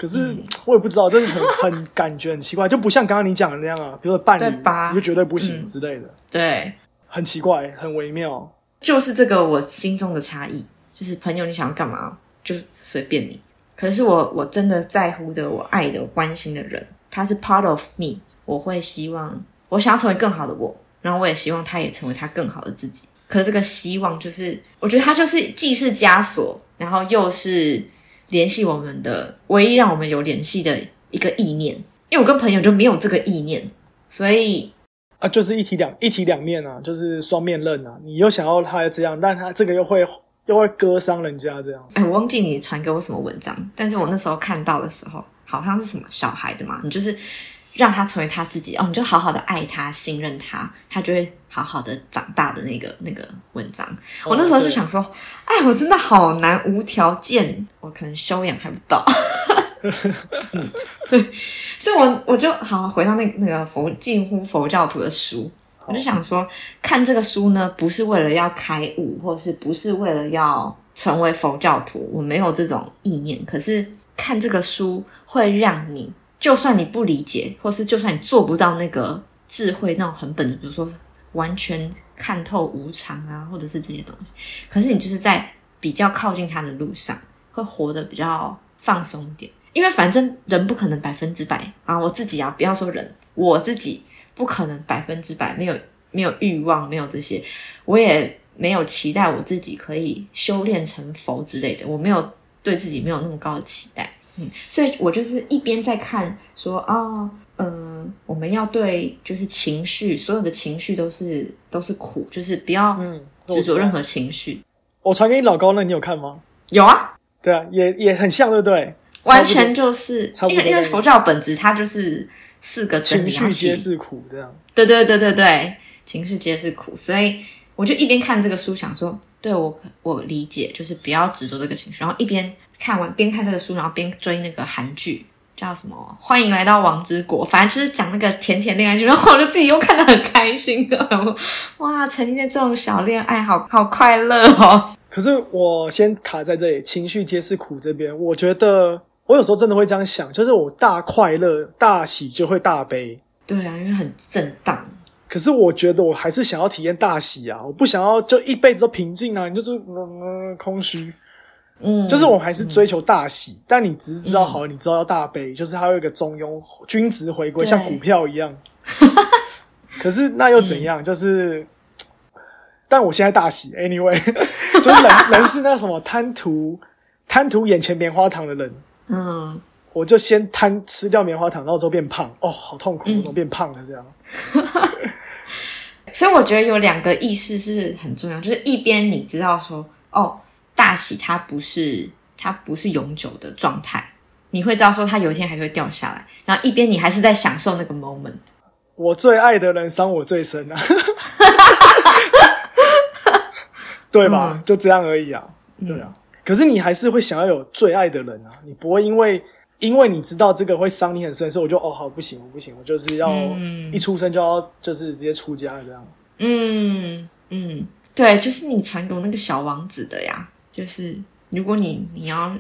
可是嗯我也不知道，就是很很感觉很奇怪，就不像刚刚你讲的那样啊，比如说伴侣你就绝对不行嗯之类的，对，很奇怪，很微妙。就是这个我心中的差异，就是朋友你想要干嘛就随便你。可是我我真的在乎的、我爱的、我关心的人，他是 part of me，我会希望我想要成为更好的我，然后我也希望他也成为他更好的自己。可是这个希望就是，我觉得他就是既是枷锁，然后又是联系我们的唯一让我们有联系的一个意念。因为我跟朋友就没有这个意念，所以啊，就是一体两一体两面啊，就是双面刃啊。你又想要他这样，但他这个又会又会割伤人家这样。哎，我忘记你传给我什么文章，但是我那时候看到的时候，好像是什么小孩的嘛，你就是让他成为他自己哦，你就好好的爱他、信任他，他就会好好的长大的那个那个文章。我那时候就想说，哎，我真的好难无条件，我可能修养还不到。嗯，对，所以我我就好回到那个那个佛近乎佛教徒的书，我就想说，看这个书呢，不是为了要开悟，或是不是为了要成为佛教徒，我没有这种意念。可是看这个书会让你，就算你不理解，或是就算你做不到那个智慧那种很本质，比如说完全看透无常啊，或者是这些东西，可是你就是在比较靠近他的路上，会活得比较放松一点。因为反正人不可能百分之百啊，我自己啊，不要说人，我自己不可能百分之百没有没有欲望，没有这些，我也没有期待我自己可以修炼成佛之类的，我没有对自己没有那么高的期待，嗯，所以我就是一边在看说啊，嗯、我们要对就是情绪，所有的情绪都是都是苦，就是不要嗯，执着任何情绪。我传给你老高那，你有看吗？有啊，对啊，也也很像，对不对？完全就是因为因为佛教本质它就是四个真情理绪皆是是苦，这样。对对对对对，情绪皆是苦，所以我就一边看这个书，想说，对我我理解，就是不要执着这个情绪，然后一边看完边看这个书，然后边追那个韩剧。叫什么？欢迎来到王之国，反正就是讲那个甜甜恋爱剧，然后我就自己又看得很开心的，哇，沉浸在这种小恋爱，好好快乐哦。可是我先卡在这里，情绪皆是苦这边，我觉得我有时候真的会这样想，就是我大快乐、大喜就会大悲。对啊，因为很震荡。可是我觉得我还是想要体验大喜啊！我不想要就一辈子都平静啊，你就是嗯空虚。嗯，就是我还是追求大喜，但你只是知道好，你知道要大悲，就是它有一个中庸均值回归，像股票一样。可是那又怎样？就是，但我现在大喜，anyway，就是人人是那什么贪图贪图眼前棉花糖的人，嗯，我就先贪吃掉棉花糖，然后之后变胖，哦，好痛苦，我怎么变胖了这样？所以我觉得有两个意识是很重要，就是一边你知道说，哦，大喜它不是它不是永久的状态，你会知道说它有一天还是会掉下来，然后一边你还是在享受那个 moment。我最爱的人伤我最深啊，对吧？就这样而已啊，对啊。可是你还是会想要有最爱的人啊，你不会因为因为你知道这个会伤你很深，所以我就哦好不行，我不行，我就是要嗯一出生就要就是直接出家这样。嗯嗯，对，就是你传给我那个小王子的呀。就是如果你你要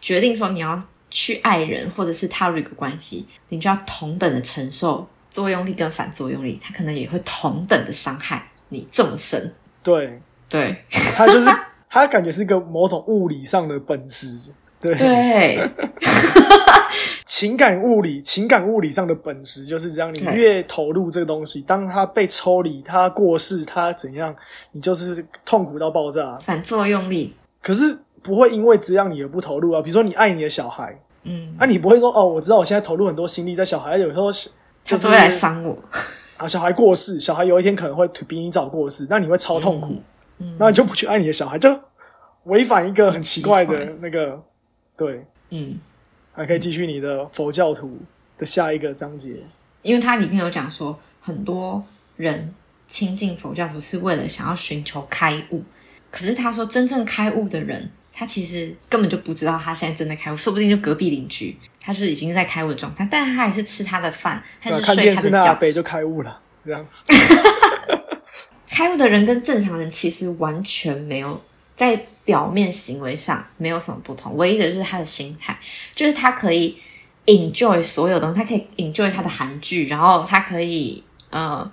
决定说你要去爱人，或者是踏入一个关系，你就要同等的承受作用力跟反作用力，他可能也会同等的伤害你这么深。对，对。他就是他感觉是一个某种物理上的本质，对，对，情感物理情感物理上的本质就是这样。你越投入这个东西，当他被抽离，他过世，他怎样，你就是痛苦到爆炸。反作用力，可是不会因为这样你而不投入啊。比如说你爱你的小孩，嗯，啊，你不会说哦，我知道我现在投入很多心力在小孩，有时候就是他是会来伤我。啊，小孩过世，小孩有一天可能会比你早过世，那你会超痛苦，嗯那你就不去爱你的小孩，就违反一个很奇怪的那个，对，嗯，还可以继续你的佛教徒的下一个章节。因为它里面有讲说，很多人亲近佛教徒是为了想要寻求开悟，可是他说真正开悟的人，他其实根本就不知道他现在正在开悟，说不定就隔壁邻居，他是已经在开悟的状态，但是他还是吃他的饭，他是睡他的觉。北就开悟了，这样 开悟的人跟正常人其实完全没有在表面行为上没有什么不同，唯一的就是他的心态，就是他可以 enjoy 所有东西，他可以 enjoy 他的韩剧，然后他可以呃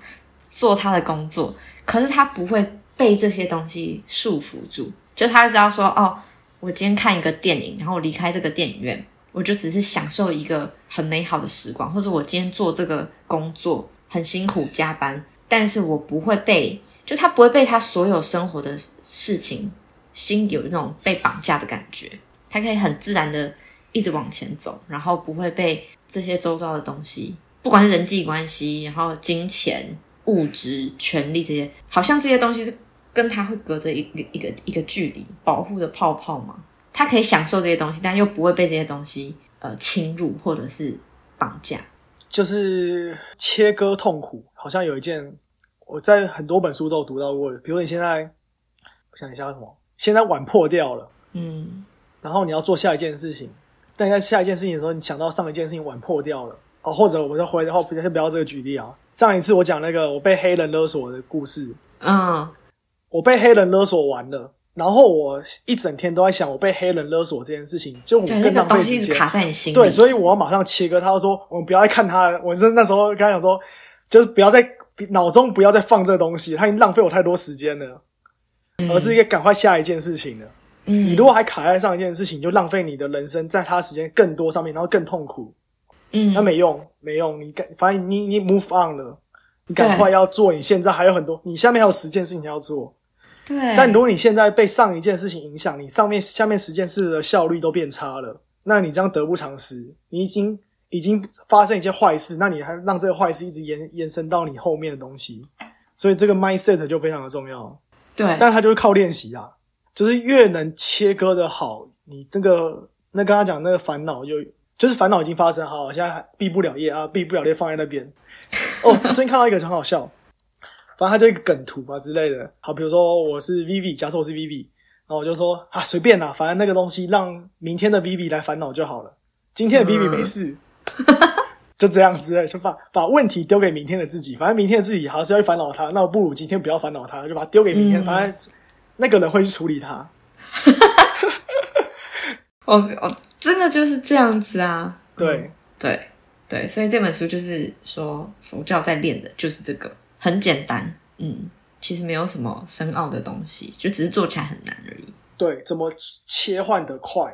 做他的工作，可是他不会被这些东西束缚住，就他知道说哦，我今天看一个电影，然后我离开这个电影院，我就只是享受一个很美好的时光，或者我今天做这个工作很辛苦加班，但是我不会被，就他不会被他所有生活的事情心有那种被绑架的感觉，他可以很自然的一直往前走，然后不会被这些周遭的东西，不管是人际关系，然后金钱、物质、权利这些，好像这些东西是跟他会隔着一个一个一个距离，保护的泡泡嘛。他可以享受这些东西，但又不会被这些东西呃侵入或者是绑架。就是切割痛苦，好像有一件我在很多本书都有读到过的，比如你现在，我想一下什么，现在碗破掉了，嗯然后你要做下一件事情，但在下一件事情的时候，你想到上一件事情碗破掉了，哦，或者我们再回，然后先不要这个举例啊。上一次我讲那个我被黑人勒索的故事，嗯我被黑人勒索完了，然后我一整天都在想我被黑人勒索这件事情，就我跟，那更个浪费时间。东西一直卡在你心里。对，所以我要马上切割。他说我们不要再看他了，我是那时候跟他讲说，就是不要再脑中不要再放这个东西，他已经浪费我太多时间了，而是一个赶快下一件事情了。嗯，你如果还卡在上一件事情，就浪费你的人生在他时间更多上面，然后更痛苦，嗯那没用，没用。你赶，反正你你 move on 了，你赶快要做。你现在还有很多，你下面还有十件事情要做。对，但如果你现在被上一件事情影响，你上面下面十件事的效率都变差了，那你这样得不偿失。你已经已经发生一件坏事，那你还让这个坏事一直延延伸到你后面的东西，所以这个 mindset 就非常的重要。对，但他就是靠练习啊，就是越能切割的好，你那个那刚刚讲那个烦恼就就是烦恼已经发生，好，现在还毕不了业啊，毕不了业放在那边。哦，最近看到一个很好笑，反正他就一个梗图吧之类的。好，比如说我是 Vivi，假设我是 Vivi，然后我就说啊随便啦，反正那个东西让明天的 Vivi 来烦恼就好了，今天的 Vivi 没事。就这样子，就把把问题丢给明天的自己，反正明天的自己还是要去烦恼他，那我不如今天不要烦恼他，就把它丢给明天，嗯反正那个人会去处理他。我我真的就是这样子啊。对，对对，所以这本书就是说佛教在练的就是这个，很简单，嗯，其实没有什么深奥的东西，就只是做起来很难而已。对，怎么切换的快，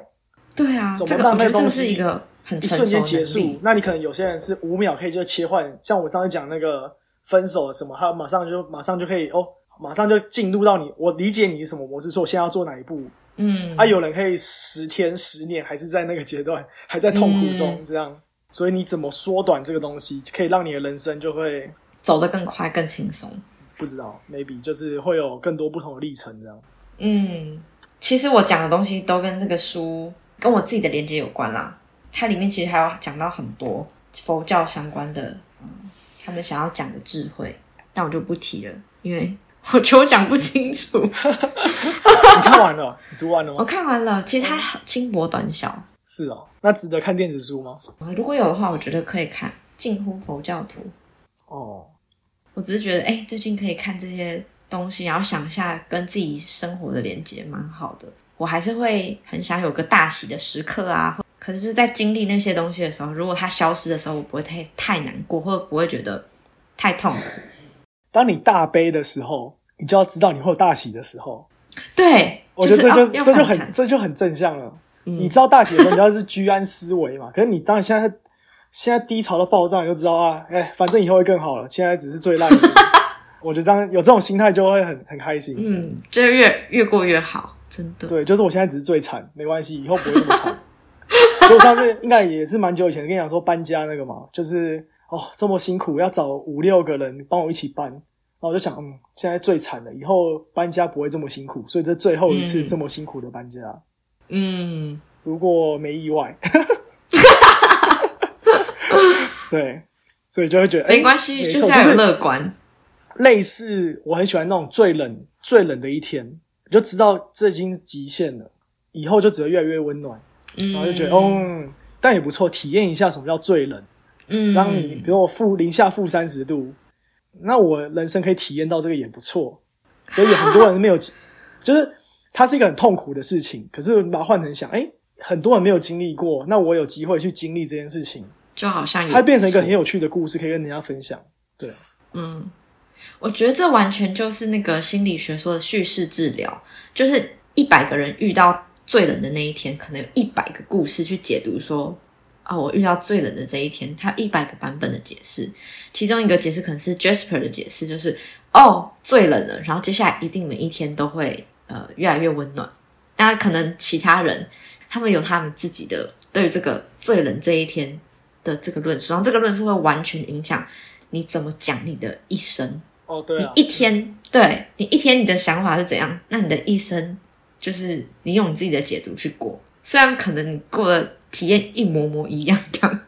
对啊，怎么这个我觉得这是一个很一瞬间结束。。那你可能有些人是五秒可以就切换，像我上次讲那个分手什么，他马上就马上就可以哦，马上就进入到你，我理解你是什么模式，说我现在要做哪一步。嗯，啊，有人可以十天、十年还是在那个阶段，还在痛苦中嗯这样。所以你怎么缩短这个东西，可以让你的人生就会走得更快、更轻松。不知道，maybe 就是会有更多不同的历程这样。嗯，其实我讲的东西都跟这个书跟我自己的连接有关啦。它里面其实还有讲到很多佛教相关的，嗯，他们想要讲的智慧，但我就不提了，因为 我觉得我讲不清楚。你看完了？你读完了吗我？看完了，其实它很轻薄短小，是哦，那值得看电子书吗？如果有的话，我觉得可以看《近乎佛教徒》。哦，我只是觉得，哎、最近可以看这些东西，然后想一下跟自己生活的连接，蛮好的。我还是会很想有个大喜的时刻啊。可是，在经历那些东西的时候，如果它消失的时候，我不会太太难过，或者不会觉得太痛苦。当你大悲的时候，你就要知道你会有大喜的时候。对，我觉得这就、是、哦、这就很这就很正向了。嗯你知道大喜的时候，你要是居安思危嘛。可是你当你现在现在低潮到爆炸，你就知道啊，哎、反正以后会更好了。现在只是最烂的。我觉得这样有这种心态就会很很开心。嗯，就是越越过越好，真的。对，就是我现在只是最惨，没关系，以后不会这么惨。就上次应该也是蛮久以前跟你讲说搬家那个嘛，就是哦这么辛苦，要找五六个人帮我一起搬，然后我就想，嗯，现在最惨了，以后搬家不会这么辛苦，所以这最后一次嗯这么辛苦的搬家，嗯，如果没意外，对，所以就会觉得没关系，就是要有就是乐观。类似我很喜欢那种最冷最冷的一天，你就知道这已经极限了，以后就只会越来越温暖。嗯，然后就觉得，哦，嗯但也不错，体验一下什么叫最冷。嗯，当你比如我负零下负三十度，那我人生可以体验到这个也不错。所以很多人没有，就是它是一个很痛苦的事情，可是把它换成想，哎、很多人没有经历过，那我有机会去经历这件事情，就好像也它变成一个很有趣的故事，可以跟人家分享。对，嗯，我觉得这完全就是那个心理学说的叙事治疗，就是一百个人遇到最冷的那一天，可能有一百个故事去解读说，啊、我遇到最冷的这一天，它有一百个版本的解释，其中一个解释可能是 Jasper 的解释，就是哦最冷了，然后接下来一定每一天都会呃越来越温暖。那可能其他人他们有他们自己的对于这个最冷这一天的这个论述，然后这个论述会完全影响你怎么讲你的一生。哦，对啊，你一天对你一天你的想法是怎样，那你的一生就是你用你自己的解读去过，虽然可能你过的体验一模模一样，这样。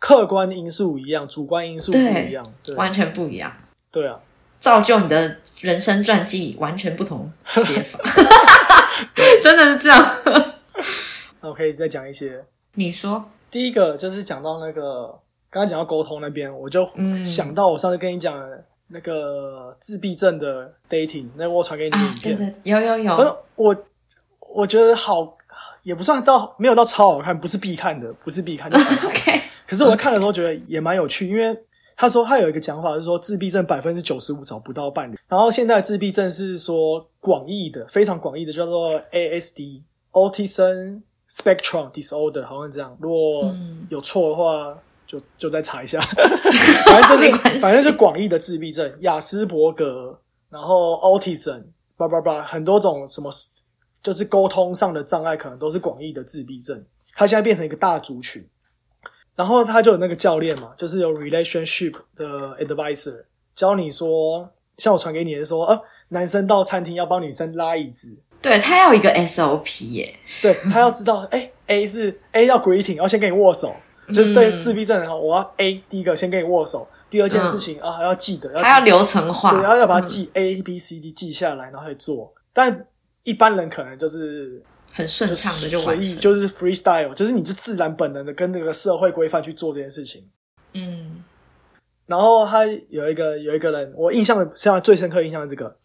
客观因素一样，主观因素不一样。对，完全不一样，对啊，造就你的人生传记完全不同写法，真的是这样。那我可以再讲一些。你说，第一个就是讲到那个刚刚讲到沟通那边，我就嗯。想到我上次跟你讲的那个自闭症的 dating，那我传给你的影，啊对有有反正有，我我觉得好，也不算到没有到超好看，不是必看的，不是必看的。OK，可是我在看的时候觉得也蛮有趣，因为他说他有一个讲法是说自闭症百分之九十五找不到伴侣，然后现在的自闭症是说广义的，非常广义的叫做 ASD Autism Spectrum Disorder，好像这样。如果嗯有错的话，就就再查一下。反正就是反正就广义的自闭症，雅斯伯格，然后 Autism，叭叭叭，很多种什么就是沟通上的障碍，可能都是广义的自闭症。他现在变成一个大族群。然后他就有那个教练嘛，就是有 relationship 的 advisor 教你说，像我传给你的说，呃，男生到餐厅要帮女生拉椅子，对他要一个 SOP 耶，对他要知道，哎，A 是 A 要 greeting，要先跟你握手，就是对嗯自闭症人哈，我要 A 第一个先跟你握手，第二件事情、啊还要记得，要还要流程化，对，要要把它嗯记、A B C D 记下来，然后去做。但一般人可能就是很顺畅的就随。意就是 freestyle，就是你就自然本能的跟那个社会规范去做这件事情。嗯然后他有一个有一个人，我印象现在最深刻印象是这个，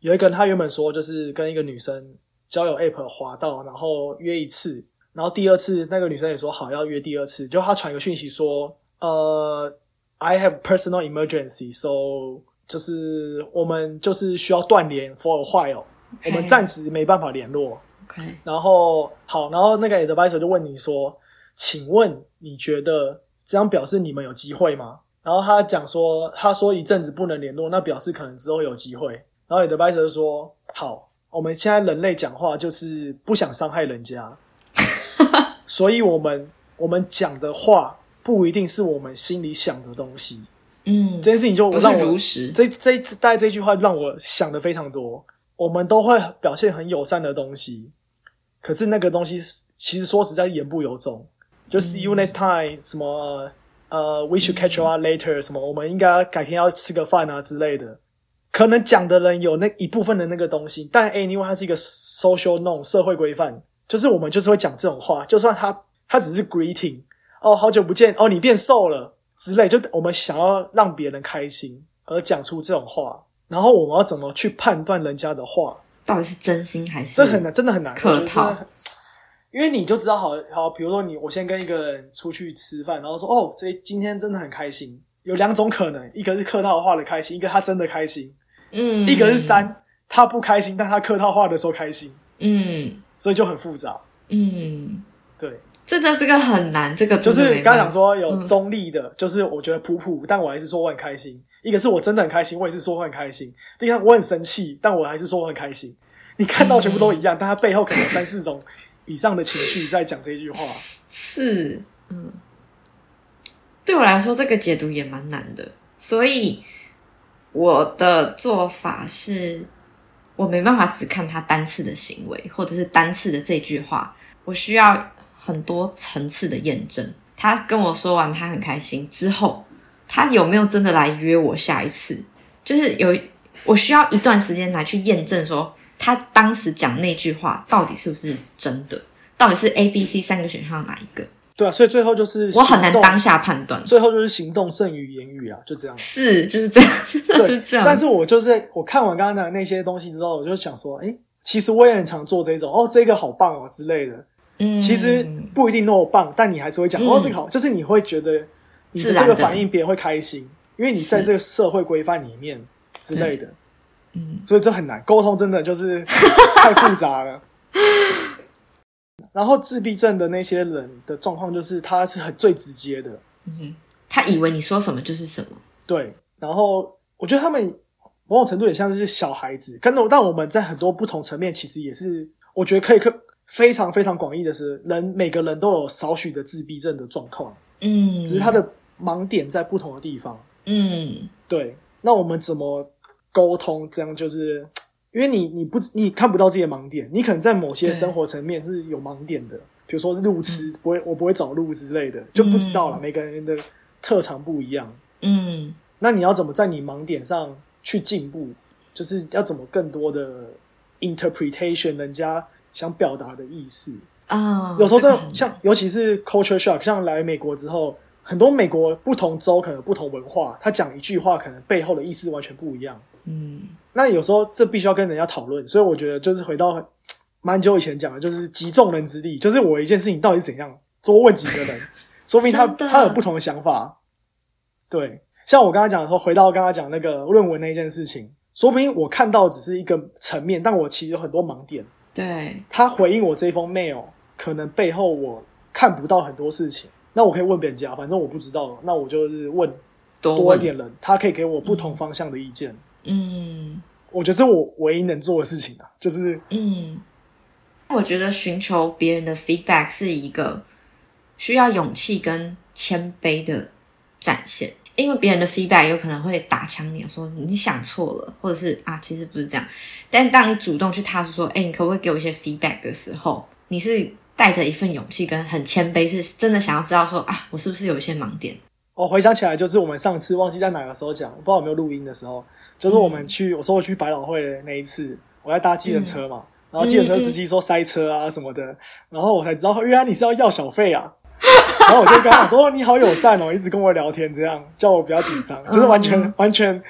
有一个人他原本说就是跟一个女生交友 app 滑到，然后约一次，然后第二次那个女生也说好要约第二次，就他传一个讯息说，呃，I have personal emergency，so 就是我们就是需要断联 for a while，我们暂时没办法联络。，OK，然后好，然后那个 advisor 就问你说：“请问你觉得这样表示你们有机会吗？”然后他讲说：“他说一阵子不能联络，那表示可能之后有机会。”然后 advisor 就说：“好，我们现在人类讲话就是不想伤害人家，所以我们我们讲的话不一定是我们心里想的东西。嗯这，件事情就让我如实，这这大概这句话让我想的非常多。我们都会表现很友善的东西，可是那个东西其实说实在言不由衷。就 see you next time，什么呃，we should catch up later，什么我们应该改天要吃个饭啊之类的。可能讲的人有那一部分的那个东西，但 anyway 它是一个 social norm 社会规范，就是我们就是会讲这种话，就算他他只是 greeting，哦，好久不见，哦，你变瘦了之类，就我们想要让别人开心，而讲出这种话，然后我们要怎么去判断人家的话？到底是真心还是这很难，真的很难。客套因为你就知道好好，比如说你，我先跟一个人出去吃饭，然后说哦，这今天真的很开心。有两种可能，一个是客套话的开心，一个他真的开心；嗯，一个是三，他不开心，但他客套话的时候开心，嗯所以就很复杂。嗯，对，这个这个很难，这个就是刚刚讲说有嗯中立的，就是我觉得普普，但我还是说我很开心；一个是我真的很开心，我也是说我很开心；第三，我很生气，但我还是说我很开心。你看到全部都一样，但他背后可能有三四种以上的情绪在讲这句话。是，嗯，对我来说这个解读也蛮难的，所以我的做法是，我没办法只看他单次的行为，或者是单次的这句话，我需要很多层次的验证。他跟我说完他很开心之后，他有没有真的来约我下一次？就是有，我需要一段时间来去验证说他当时讲那句话到底是不是真的，到底是 A、B、C 三个选项哪一个？对啊，所以最后就是我很难当下判断。最后就是行动胜于言语啊，就这样。是，就是这样，是这样。但是我就是我看完刚刚的那些东西之后，我就想说，哎，其实我也很常做这种哦，这个好棒哦之类的。嗯，其实不一定那么棒，但你还是会讲、嗯哦，这个好，就是你会觉得你的这个反应别人会开心，因为你在是。这个社会规范里面之类的，嗯。所以这很难沟通，真的就是 太复杂了。然后自闭症的那些人的状况就是他是很最直接的，嗯，他以为你说什么就是什么。对，然后我觉得他们某种程度也像是小孩子，跟但我们在很多不同层面，其实也是我觉得可以可非常非常广义的是，人每个人都有少许的自闭症的状况，嗯，只是他的盲点在不同的地方。嗯对，那我们怎么沟通？这样就是因为你你不你看不到自己的盲点，你可能在某些生活层面是有盲点的，比如说路痴，不会我不会找路之类的，就不知道了。嗯每个人的特长不一样。嗯那你要怎么在你盲点上去进步？就是要怎么更多的 interpretation 人家想表达的意思。啊，有时候这像，尤其是 culture shock，像来美国之后，很多美国不同州可能不同文化，他讲一句话可能背后的意思完全不一样。嗯那有时候这必须要跟人家讨论，所以我觉得就是回到蛮久以前讲的，就是集众人之力，就是我一件事情到底是怎样，多问几个人，说不定他他有不同的想法。对，像我刚刚讲的说，回到刚刚讲那个论文那一件事情，说不定我看到只是一个层面，但我其实有很多盲点。对，他回应我这封 mail，可能背后我看不到很多事情，那我可以问别人家，反正我不知道，那我就是问多一点人，他可以给我不同方向的意见。嗯我觉得这我唯一能做的事情啊，就是嗯，我觉得寻求别人的 feedback 是一个需要勇气跟谦卑的展现，因为别人的 feedback 有可能会打枪你，说你想错了，或者是啊，其实不是这样。但当你主动去踏出说，哎，你可不可以给我一些 feedback 的时候，你是带着一份勇气跟很谦卑，是真的想要知道说啊，我是不是有一些盲点？我回想起来，就是我们上次忘记在哪个时候讲，我不知道有没有录音的时候，就是我们去，我说我去百老汇的那一次，我在搭计程车嘛，然后计程车司机说塞车啊什么的，然后我才知道原来你是要要小费啊，然后我就跟他讲说哦你好友善哦，一直跟我聊天，这样叫我不要紧张，就是完全、完全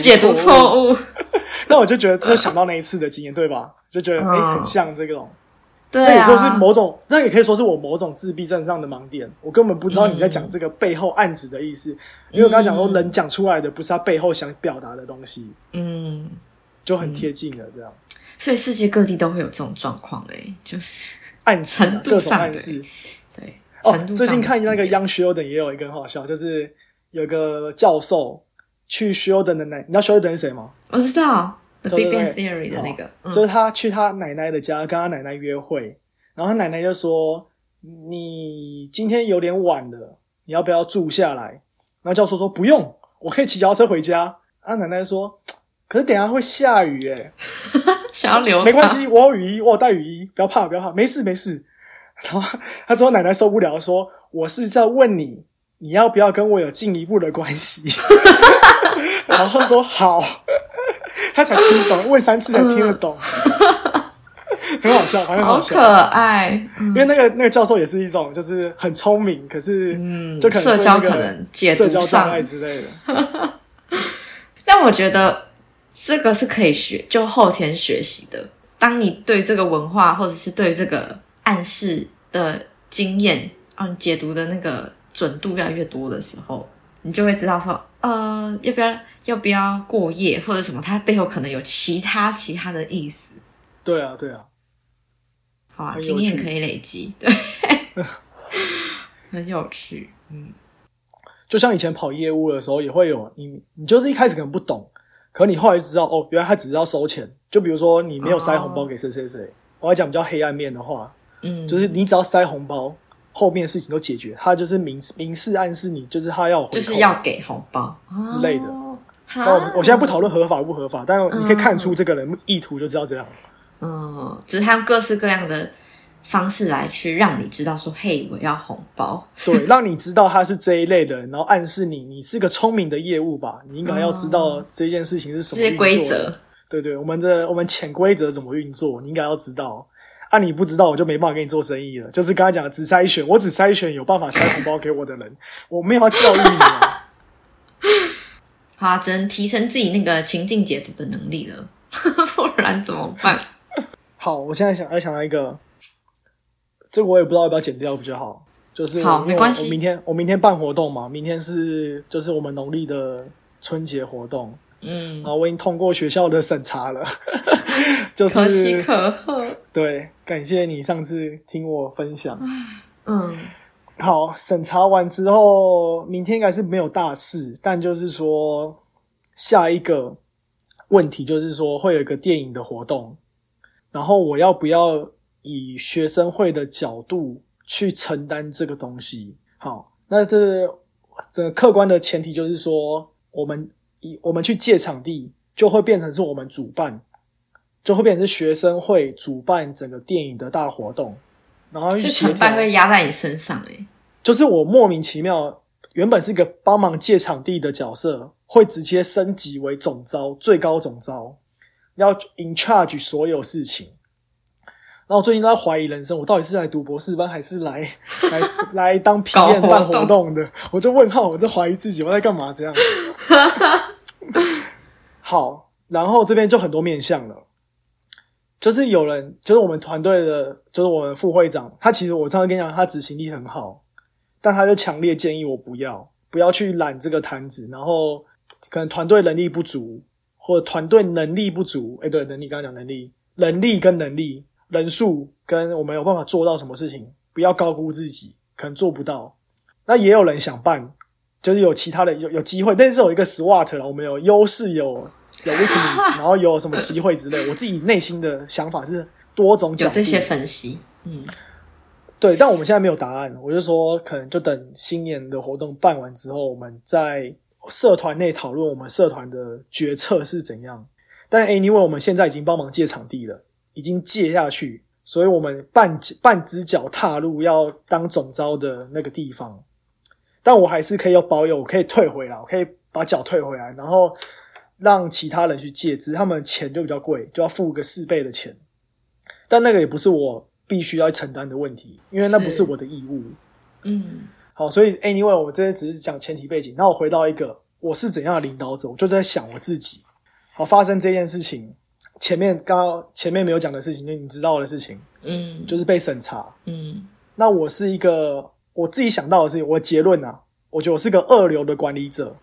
解读误。错误，那我就觉得就是想到那一次的经验，对吧？就觉得哎、嗯很像这种。对啊，那也说是某种，那也可以说是我某种自闭症上的盲点，我根本不知道你在讲这个背后暗指的意思，因为我刚才讲说，人讲出来的不是他背后想表达的东西，嗯，就很贴近了，这样所以世界各地都会有这种状况，哎，就是暗示啊各种暗示。对。哦，最近看那个 Young Sheldon 也有一个很好笑，就是有个教授去 Sheldon 的奶，你知道 Sheldon 是谁吗？我知道 The 对 Big 对 Bang 对 Theory 的那个，嗯就是他去他奶奶的家跟他奶奶约会，然后他奶奶就说：“你今天有点晚了，你要不要住下来？”然后教授说：“不用，我可以骑脚踏车回家。”啊，奶奶说：“可是等一下会下雨诶，想要留他，没关系，我有雨衣，我有带雨衣，不要怕，不要怕，没事没事。”然后他之后奶奶受不了，说：“我是在问你，你要不要跟我有进一步的关系？” 然后说：“好。”他才听懂，问三次才听得懂，很好笑，反正很好。可爱，因为那个那个教授也是一种，就是很聪明，可是嗯就可能社交可能解社交障碍之类的。但我觉得这个是可以学，就后天学习的。当你对这个文化或者是对这个暗示的经验，嗯，解读的那个准度越来越多的时候，你就会知道说，呃，要不要要不要过夜或者什么，它背后可能有其他其他的意思。对啊，对啊，好啊，经验可以累积，对，很有趣。嗯，就像以前跑业务的时候，也会有你，你就是一开始可能不懂，可你后来就知道哦，原来他只是要收钱。就比如说你没有塞红包给谁谁谁，我要讲比较黑暗面的话，嗯，就是你只要塞红包，后面事情都解决，他就是明明示暗示你，就是他要就是要给红包之类的我们我现在不讨论合法不合法，但你可以看出这个人意图就知道这样。嗯，只是他用各式各样的方式来去让你知道说，嘿，我要红包。对，让你知道他是这一类的人，然后暗示你，你是个聪明的业务吧，你应该要知道这件事情是什么规则。对对，我们的我们潜规则怎么运作，你应该要知道。啊，你不知道，我就没办法跟你做生意了。就是刚才讲的，只筛选，我只筛选有办法塞红包给我的人，我没有要教育你啊。好啊，只能提升自己那个情境解读的能力了，不然怎么办？好，我现在想要想到一个，这个我也不知道要不要剪掉比较好。就是好没关系我明天我明天办活动嘛，明天是就是我们农历的春节活动，嗯然，后我已经通过学校的审查了，就可喜是可贺。对，感谢你上次听我分享。嗯好，审查完之后，明天应该是没有大事，但就是说下一个问题就是说会有一个电影的活动，然后我要不要以学生会的角度去承担这个东西？好，那这这个客观的前提就是说，我们以我们去借场地，就会变成是我们主办，就会变成是学生会主办整个电影的大活动，然后去就协调成败会压在你身上哎、就是我莫名其妙，原本是个帮忙借场地的角色，会直接升级为总招，最高总招，要 in charge 所有事情。然后我最近都在怀疑人生，我到底是来读博士班，还是来来 来当皮验办活动动的？我就问号，我在怀疑自己，我在干嘛这样？好，然后这边就很多面向了。就是有人，就是我们团队的，就是我们副会长，他其实我上次跟你讲，他执行力很好，但他就强烈建议我不要不要去揽这个摊子，然后可能团队能力不足，或者团队能力不足，哎，对，能力刚刚讲能力，能力跟能力，人数跟我们有办法做到什么事情，不要高估自己，可能做不到。那也有人想办，就是有其他的有有机会，但是有一个 SWOT 了，我们有优势有有 weakness，然后有什么机会之类。我自己内心的想法是多种角度有这些分析，嗯对，但我们现在没有答案，我就说可能就等新年的活动办完之后，我们在社团内讨论我们社团的决策是怎样。但 anyway，我们现在已经帮忙借场地了，已经借下去，所以我们半半只脚踏入要当总招的那个地方。但我还是可以有保有，我可以退回来，我可以把脚退回来，然后让其他人去借，只是他们钱就比较贵，就要付个四倍的钱。但那个也不是我必须要承担的问题，因为那不是是我的义务。嗯好，所以 anyway，我这些只是讲前提背景。那我回到一个我是怎样的领导者，我就在想我自己。好，发生这件事情，前面刚刚前面没有讲的事情，就你知道的事情，嗯就是被审查。嗯那我是一个我自己想到的是，我结论啊，我觉得我是个二流的管理者。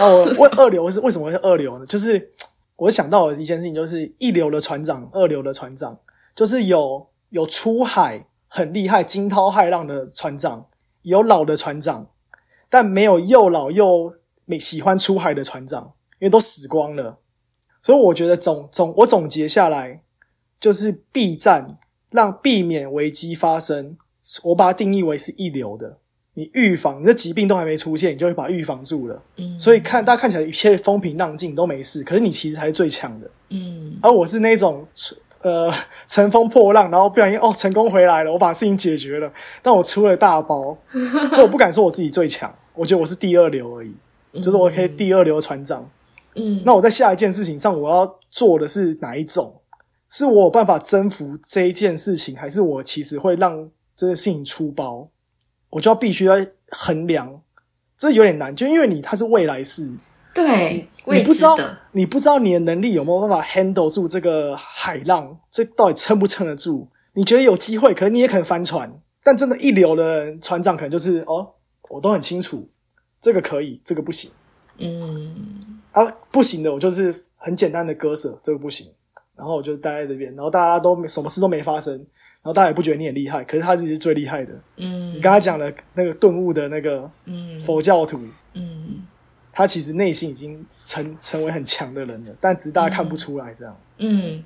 那我问 二流是为什么是二流呢？就是我想到的一件事情，就是一流的船长，二流的船长，就是有有出海很厉害、惊涛骇浪的船长，有老的船长，但没有又老又没喜欢出海的船长，因为都死光了。所以我觉得总总我总结下来，就是避战，让避免危机发生。我把它定义为是一流的。你预防，你的疾病都还没出现，你就会把它预防住了。嗯，所以看大家看起来一切风平浪静都没事，可是你其实才是最强的。嗯而我是那种呃乘风破浪，然后不小心哦成功回来了，我把事情解决了，但我出了大包，所以我不敢说我自己最强，我觉得我是第二流而已，就是我可以第二流船长。嗯那我在下一件事情上，我要做的是哪一种？是我有办法征服这一件事情，还是我其实会让这个事情出包？我就要必须要衡量，这有点难，就因为你它是未来式，对，你不知道你不知道你的能力有没有办法 handle 住这个海浪，这到底撑不撑得住？你觉得有机会，可能你也可能翻船，但真的，一流的人船长可能就是哦，我都很清楚，这个可以，这个不行嗯，啊，不行的，我就是很简单的割舍，这个不行，然后我就待在这边，然后大家都没什么事都没发生，然后大家也不觉得你很厉害，可是他自己是最厉害的。嗯你刚才讲的那个顿悟的那个嗯佛教徒，嗯他其实内心已经成成为很强的人了，但只是大家看不出来这样。嗯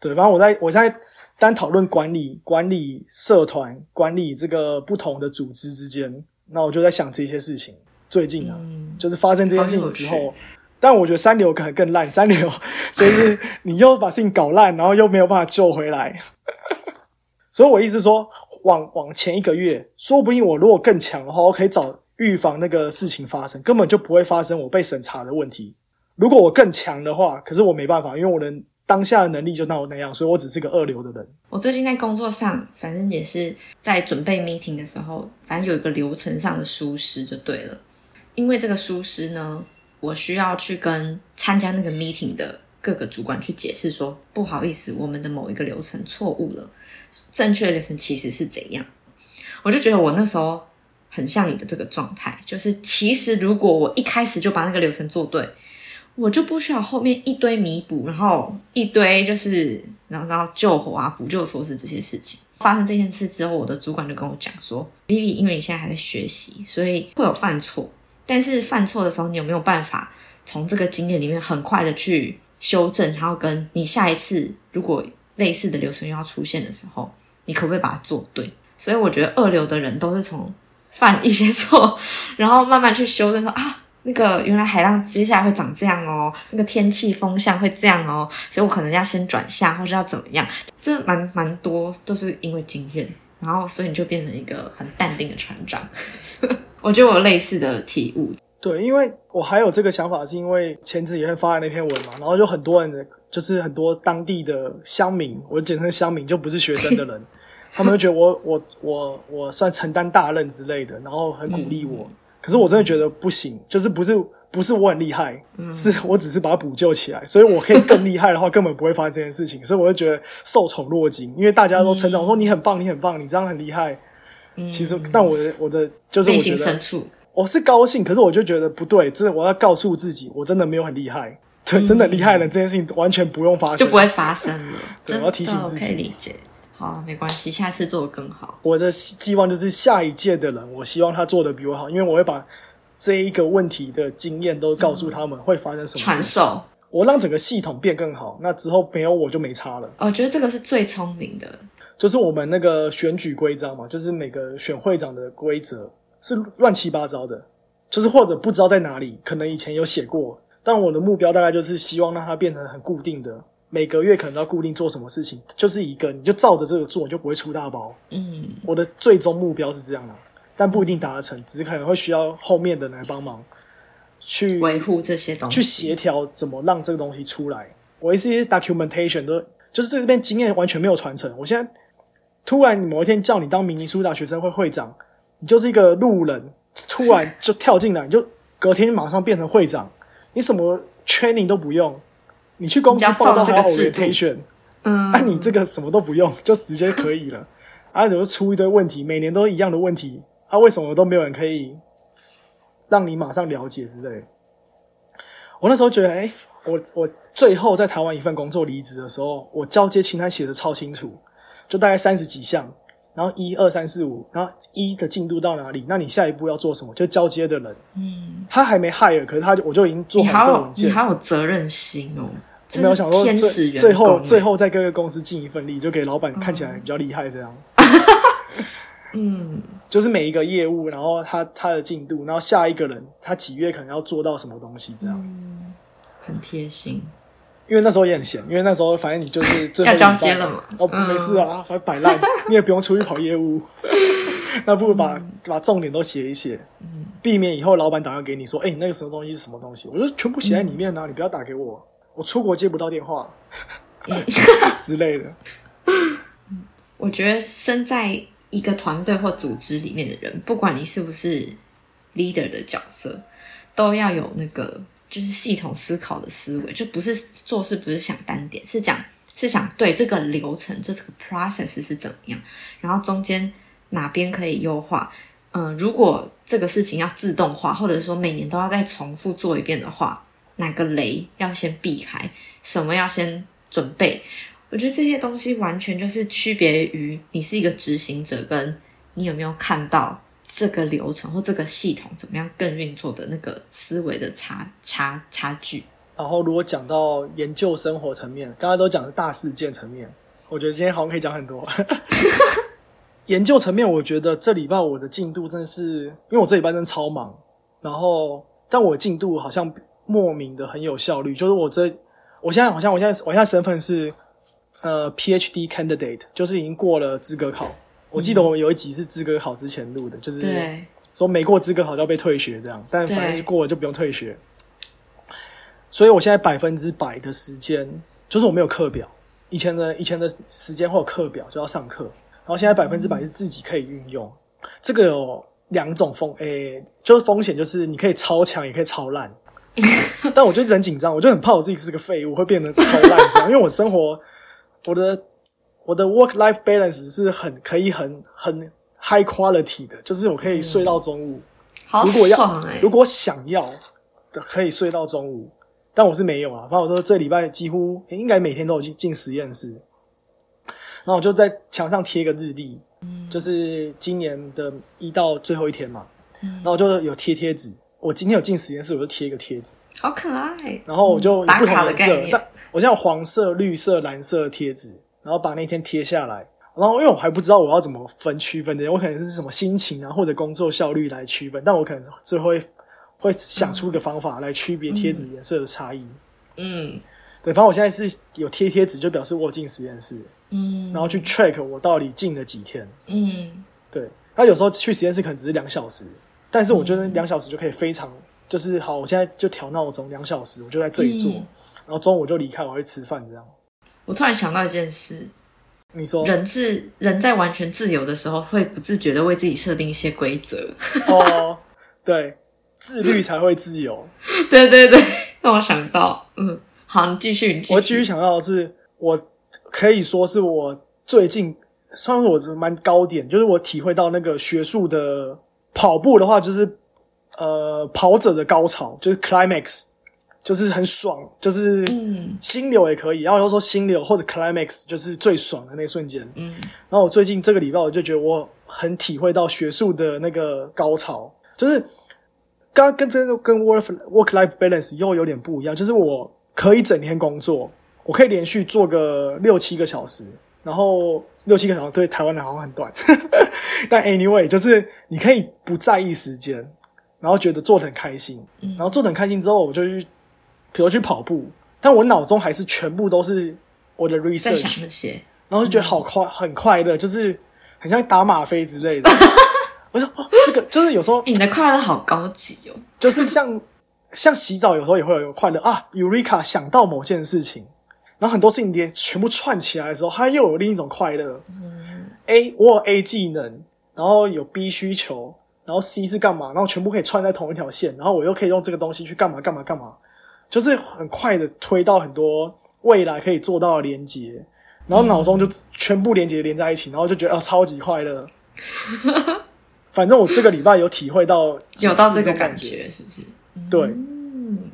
对，反正我在我在单讨论管理、管理社团、管理这个不同的组织之间，那我就在想这些事情。最近啊，嗯，就是发生这件事情之后，但我觉得三流可能更烂。三流 就是你又把事情搞烂，然后又没有办法救回来。所以我意思说，往往前一个月，说不定我如果更强的话，我可以早预防那个事情发生，根本就不会发生我被审查的问题。如果我更强的话，可是我没办法，因为我的当下的能力就那我那样，所以我只是个二流的人。我最近在工作上，反正也是在准备 meeting 的时候，反正有一个流程上的疏失就对了。因为这个疏失呢，我需要去跟参加那个 meeting 的各个主管去解释说，不好意思，我们的某一个流程错误了，正确的流程其实是怎样。我就觉得我那时候很像你的这个状态，就是其实如果我一开始就把那个流程做对，我就不需要后面一堆弥补，然后一堆就是然后然后救火啊、补救措施这些事情。发生这件事之后，我的主管就跟我讲说：“Vivi，因为你现在还在学习，所以会有犯错。但是犯错的时候，你有没有办法从这个经验里面很快的去修正，然后跟你下一次如果类似的流程又要出现的时候，你可不可以把它做对？所以我觉得二流的人都是从犯一些错，然后慢慢去修正说啊，那个原来海浪接下来会长这样哦，那个天气风向会这样哦，所以我可能要先转向，或者要怎么样，这蛮蛮多都是因为经验，然后所以你就变成一个很淡定的船长。我觉得我有类似的体悟，对，因为我还有这个想法，是因为前几天发的那篇文嘛，然后就很多人的，就是很多当地的乡民，我简称乡民，就不是学生的人，他们就觉得我我我我算承担大任之类的，然后很鼓励我。可是我真的觉得不行，就是不是不是我很厉害，是我只是把它补救起来，所以我可以更厉害的话，根本不会发生这件事情。所以我就觉得受宠若惊，因为大家都称赞我说你很棒，你很棒，你这样很厉害。其实，但我的我的就是我觉得我是高兴，可是我就觉得不对，真的我要告诉自己，我真的没有很厉害。对，真的厉害的人，这件事情完全不用发生，就不会发生了。对我要提醒自己可以理解。好，没关系，下次做的更好。我的希望就是下一届的人，我希望他做的比我好，因为我会把这一个问题的经验都告诉他们会发生什么传，授，我让整个系统变更好。那之后没有我就没差了。我觉得这个是最聪明的。就是我们那个选举规章嘛，就是每个选会长的规则是乱七八糟的，就是或者不知道在哪里，可能以前有写过，但我的目标大概就是希望让它变成很固定的，每个月可能要固定做什么事情，就是一个你就照着这个做，你就不会出大包。嗯，我的最终目标是这样的，但不一定达成，只是可能会需要后面的人来帮忙去维护这些东西，去协调怎么让这个东西出来。我一些 documentation 都就是这边经验完全没有传承。我现在突然某一天叫你当明尼苏达学生会会长，你就是一个路人，突然就跳进来，你就隔天马上变成会长，你什么 training 都不用，你去公司报道还 orientation，嗯，啊，你这个什么都不用，就直接可以了。啊，你就出一堆问题，每年都一样的问题，啊，为什么都没有人可以让你马上了解之类的？我那时候觉得，哎、我我最后在台湾一份工作离职的时候，我交接清单写的超清楚，就大概三十几项，然后一二三四五，然后一的进度到哪里？那你下一步要做什么？就交接的人，嗯，他还没 hire，可是他就我就已经做你好有好这个文件你。好有责任心哦，我没有想说最后最后，后在各个公司尽一份力，就给老板看起来比较厉害这样。嗯，就是每一个业务，然后他他的进度，然后下一个人他几月可能要做到什么东西这样。很贴心，因为那时候也很闲，因为那时候反正你就是最后 要交一礼拜接了嘛哦，嗯。没事啊，反正摆烂，你也不用出去跑业务，那不如把把重点都写一写，避免以后老板打电话给你说，哎、你那个什么东西是什么东西，我就全部写在里面啊，你不要打给我，我出国接不到电话，之类的。我觉得身在一个团队或组织里面的人，不管你是不是 leader 的角色，都要有那个就是系统思考的思维，就不是做事不是想单点，是讲是想对这个流程，这个 process 是怎么样，然后中间哪边可以优化。嗯、如果这个事情要自动化，或者说每年都要再重复做一遍的话，哪个雷要先避开，什么要先准备？我觉得这些东西完全就是区别于你是一个执行者，跟你有没有看到这个流程或这个系统怎么样更运作的那个思维的差差差距。然后如果讲到研究生活层面，刚才都讲的大事件层面，我觉得今天好像可以讲很多。研究层面，我觉得这礼拜我的进度真的是，因为我这礼拜真的超忙，然后但我进度好像莫名的很有效率，就是我这我现在好像我现在我现在身份是呃 PhD candidate，就是已经过了资格考。我记得我们有一集是资格考之前录的，就是，说没过资格考就要被退学这样，但反正对就过了就不用退学。所以我现在百分之百的时间就是我没有课表，以前的以前的时间或有课表就要上课，然后现在百分之百是自己可以运用。这个有两种风，诶、就是风险就是你可以超强，也可以超烂。但我就一直很紧张，我就很怕我自己是个废物，会变得超烂这样。因为我生活，我的我的 work life balance 是很可以很很 high quality 的，就是我可以睡到中午。好如果要如果想要的可以睡到中午，但我是没有啊。反正我说这礼拜几乎、诶应该每天都有进进实验室，然后我就在墙上贴一个日历，就是今年的一到最后一天嘛，然后我就有贴贴纸。我今天有进实验室，我就贴一个贴纸，好可爱。然后我就不同颜色，卡的概念但我现在有黄色、绿色、蓝色的贴纸，然后把那天贴下来。然后因为我还不知道我要怎么分区分的，我可能是什么心情啊或者工作效率来区分，但我可能最后会会想出一个方法来区别贴纸颜色的差异。嗯对，反正我现在是有贴贴纸，就表示我进实验室，嗯然后去 track 我到底进了几天。嗯对，他有时候去实验室可能只是两小时，但是我觉得两小时就可以非常，就是好，我现在就调闹钟两小时，我就在这里做，嗯然后中午就离开，我要去吃饭这样。我突然想到一件事，你说人是人在完全自由的时候，会不自觉的为自己设定一些规则。哦，对，自律才会自由。对对对，让我想到，嗯，好，你继续，你继续。我继续想到的是，我可以说是我最近算是我蛮高点，就是我体会到那个学术的跑步的话，就是呃跑者的高潮，就是 climax，就是很爽，就是嗯心流也可以。然后又说心流或者 climax 就是最爽的那一瞬间。嗯然后我最近这个礼拜，我就觉得我很体会到学术的那个高潮，就是刚跟这个跟 work work life balance 又有点不一样，就是我可以整天工作，我可以连续做个六七个小时，然后六七个小时对台湾人好像很短，但 anyway 就是你可以不在意时间，然后觉得做的很开心，然后做的很开心之后，我就去，比如去跑步，但我脑中还是全部都是我的 research，然后就觉得好快，很快乐，就是很像打吗啡之类的。我说哦，这个就是有时候欸你的快乐好高级哦。就是像像洗澡，有时候也会有快乐啊。Eureka 想到某件事情，然后很多事情连全部串起来的时候，它又有另一种快乐。嗯 A 我有 A 技能，然后有 B 需求，然后 C 是干嘛，然后全部可以串在同一条线，然后我又可以用这个东西去干嘛干嘛干嘛，就是很快的推到很多未来可以做到的连接，然后脑中就全部连接连在一起，然后就觉得啊超级快乐。反正我这个礼拜有体会到有到这个种感感觉，是不是？对，嗯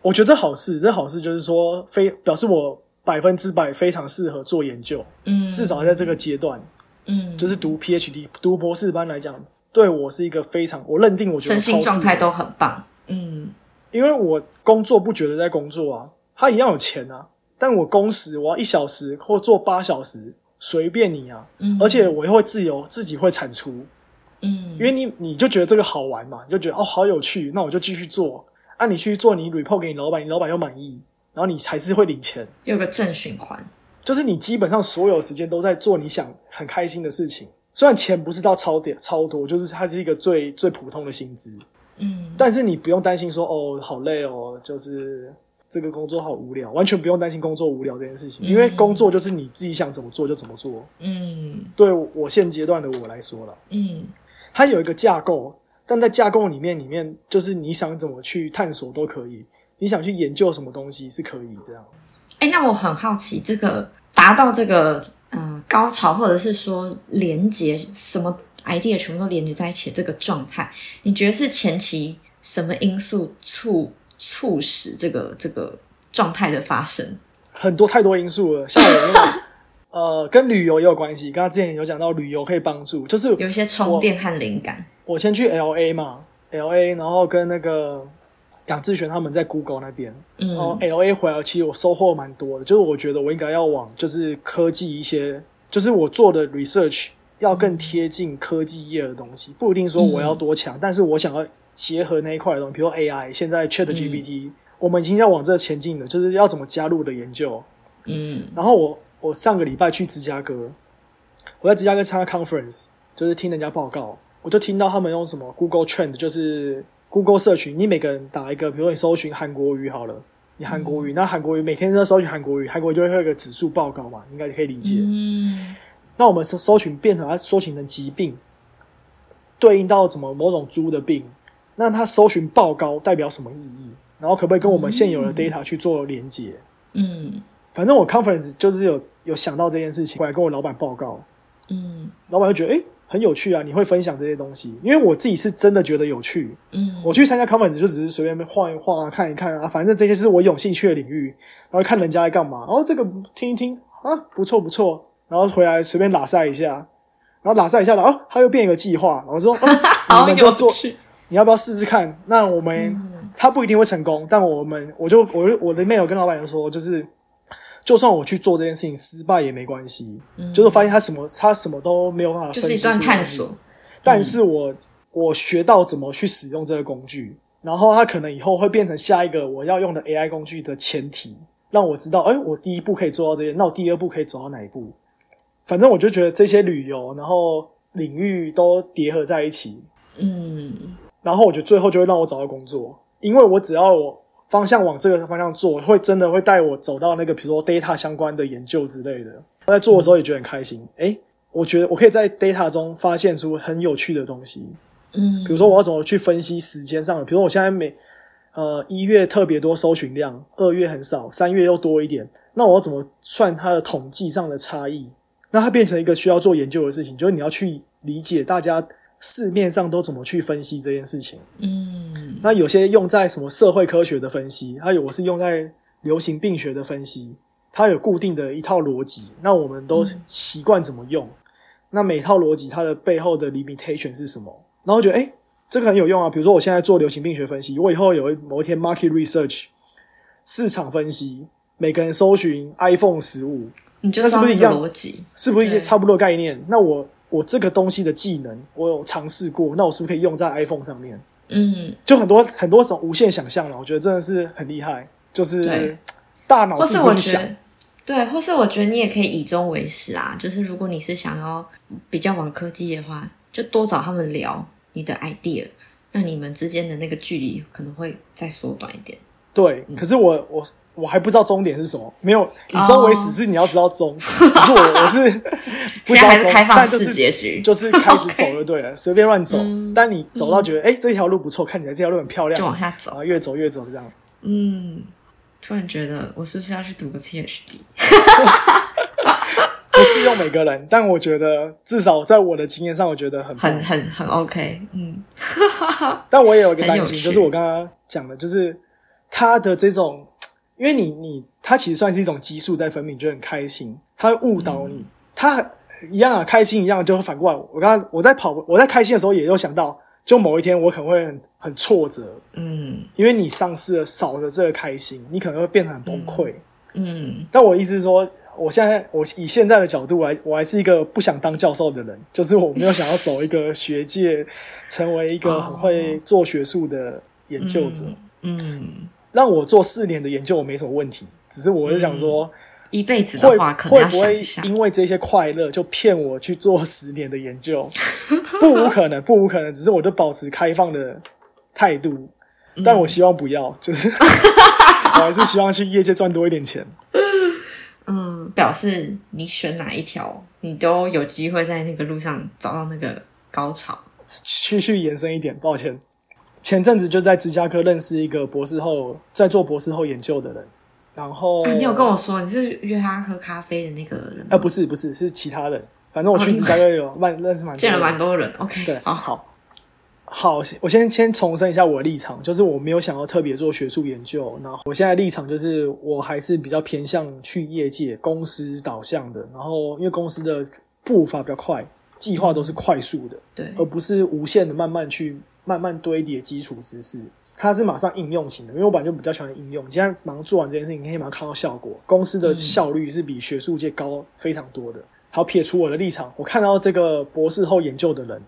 我觉得这好事，这好事就是说，非表示我百分之百非常适合做研究，嗯，至少在这个阶段，嗯，就是读 PhD、读博士班来讲，对我是一个非常，我认定我觉得身心状态都很棒。嗯因为我工作不觉得在工作啊，他一样有钱啊，但我工时我要一小时或做八小时，随便你啊，嗯，而且我又会自由，自己会产出，嗯，因为你你就觉得这个好玩嘛，你就觉得哦好有趣，那我就继续做。啊，你去做，你 report 给你老板，你老板又满意，然后你才是会领钱。有个正循环。就是你基本上所有时间都在做你想很开心的事情。虽然钱不是到超点超多，就是它是一个最最普通的薪资，嗯。但是你不用担心说哦好累哦，就是这个工作好无聊，完全不用担心工作无聊这件事情，因为工作就是你自己想怎么做就怎么做。嗯。对我现阶段的我来说了，嗯。它有一个架构，但在架构里面，里面就是你想怎么去探索都可以，你想去研究什么东西是可以这样。哎，那我很好奇，这个达到这个嗯、呃高潮，或者是说连接什么 idea 全部都连接在一起的这个状态，你觉得是前期什么因素促促使这个这个状态的发生？很多太多因素了，像我那个 呃，跟旅游也有关系。刚刚之前有讲到旅游可以帮助，就是有一些充电和灵感。我先去 L A 嘛，L A，然后跟那个杨志璇他们在 Google 那边，然后嗯 L A 回来，其实我收获蛮多的。就是我觉得我应该要往就是科技一些，就是我做的 research 要更贴近科技业的东西，不一定说我要多强，但是我想要结合那一块的东西，比如 AI，现在 Chat GPT，、我们已经要往这前进了，就是要怎么加入的研究。嗯然后我我上个礼拜去芝加哥，我在芝加哥参加 conference，就是听人家报告，我就听到他们用什么 Google Trend，就是 Google 社群，你每个人打一个，比如说你搜寻韩国语好了，你韩国语，那韩国语每天都在搜寻韩国语，韩国语就会有一个指数报告嘛，应该可以理解。嗯那我们搜搜寻变成它搜寻成疾病，对应到什么某种猪的病，那它搜寻报告代表什么意义？然后可不可以跟我们现有的 data 去做连接？嗯反正我 conference 就是有有想到这件事情，回来跟我老板报告，嗯老板就觉得诶很有趣啊，你会分享这些东西，因为我自己是真的觉得有趣。嗯，我去参加 conference 就只是随便画一画啊，看一看啊，反正这些是我有兴趣的领域，然后看人家在干嘛，然后这个听一听啊，不错不错，然后回来随便拉塞一下，然后拉塞一下了，哦、他又变一个计划，我说、哦、你好们就做，你要不要试试看？那我们、他不一定会成功，但我们我就我就我的 mail 跟老板娘说，就是就算我去做这件事情失败也没关系，就是发现他什么他什么都没有办法就是一段探索。但是我我学到怎么去使用这个工具，然后它可能以后会变成下一个我要用的 AI 工具的前提，让我知道，哎，我第一步可以做到这些，那我第二步可以走到哪一步？反正我就觉得这些旅游，然后领域都叠合在一起，嗯然后我觉得最后就会让我找到工作，因为我只要我方向往这个方向做，会真的会带我走到那个比如说 data 相关的研究之类的。在做的时候也觉得很开心，诶，我觉得我可以在 data 中发现出很有趣的东西。嗯，比如说我要怎么去分析时间上的，比如说我现在每呃一月特别多搜寻量，二月很少，三月又多一点，那我要怎么算它的统计上的差异？那它变成一个需要做研究的事情，就是你要去理解大家市面上都怎么去分析这件事情。嗯那有些用在什么社会科学的分析，还有我是用在流行病学的分析，它有固定的一套逻辑，那我们都习惯怎么用。那每套逻辑它的背后的 limitation 是什么？然后觉得哎、诶这个很有用啊。比如说我现在做流行病学分析，我以后有一某一天 market research 市场分析，每个人搜寻 iPhone 十五，你就那是不是一样个逻辑？是不是一些差不多概念？那我我这个东西的技能，我有尝试过，那我是不是可以用在 iPhone 上面？嗯，就很多很多种无限想象了，我觉得真的是很厉害，就是对大脑或自己想是我觉得，对，或是我觉得你也可以以终为始啊。就是如果你是想要比较往科技的话，就多找他们聊你的 idea，那你们之间的那个距离可能会再缩短一点。对。嗯可是我我我还不知道终点是什么，没有以终为始哦是你要知道终，可是我 我是不知现在道终，还是开放但就是式结局，就是开始走就 对了，随便乱走。嗯。但你走到觉得哎、诶这条路不错，看起来这条路很漂亮，就往下走。越走越走这样。嗯，突然觉得我是不是要去读个 PhD？不适用每个人，但我觉得至少在我的经验上，我觉得很很很很 OK。嗯。但我也有一个担心，就是我刚刚讲的，就是他的这种，因为你你他其实算是一种激素在分泌，你就很开心，他会误导你，他一样啊，开心一样就会反过来。我刚刚我在跑，我在开心的时候，也有想到，就某一天我可能会很很挫折，嗯因为你丧失了少了这个开心，你可能会变得很崩溃。嗯但我意思是说，我现在我以现在的角度来，我还是一个不想当教授的人，就是我没有想要走一个 学界，成为一个很会做学术的研究者。嗯，让我做四年的研究，我没什么问题，只是我是想说，一辈子会的话可能会不会。因为这些快乐就骗我去做十年的研究？不无可能，不无可能，只是我就保持开放的态度，但我希望不要，就是 我还是希望去业界赚多一点钱。嗯，表示你选哪一条，你都有机会在那个路上找到那个高潮。继续延伸一点，抱歉。前阵子就在芝加哥认识一个博士后，在做博士后研究的人，然后、啊，你有跟我说你是约他喝咖啡的那个人吗？呃，不是不是是其他人，反正我去芝加哥有蛮认识蛮多见了蛮多人。OK，对，好，好，好，我先先重申一下我的立场，就是我没有想要特别做学术研究，然后我现在立场就是我还是比较偏向去业界公司导向的，然后因为公司的步伐比较快，计划都是快速的，对，而不是无限的慢慢去慢慢堆叠基础知识。它是马上应用型的，因为我本来就比较喜欢应用。你现在马上做完这件事情，你可以马上看到效果。公司的效率是比学术界高非常多的。好，撇除我的立场，我看到这个博士后研究的人，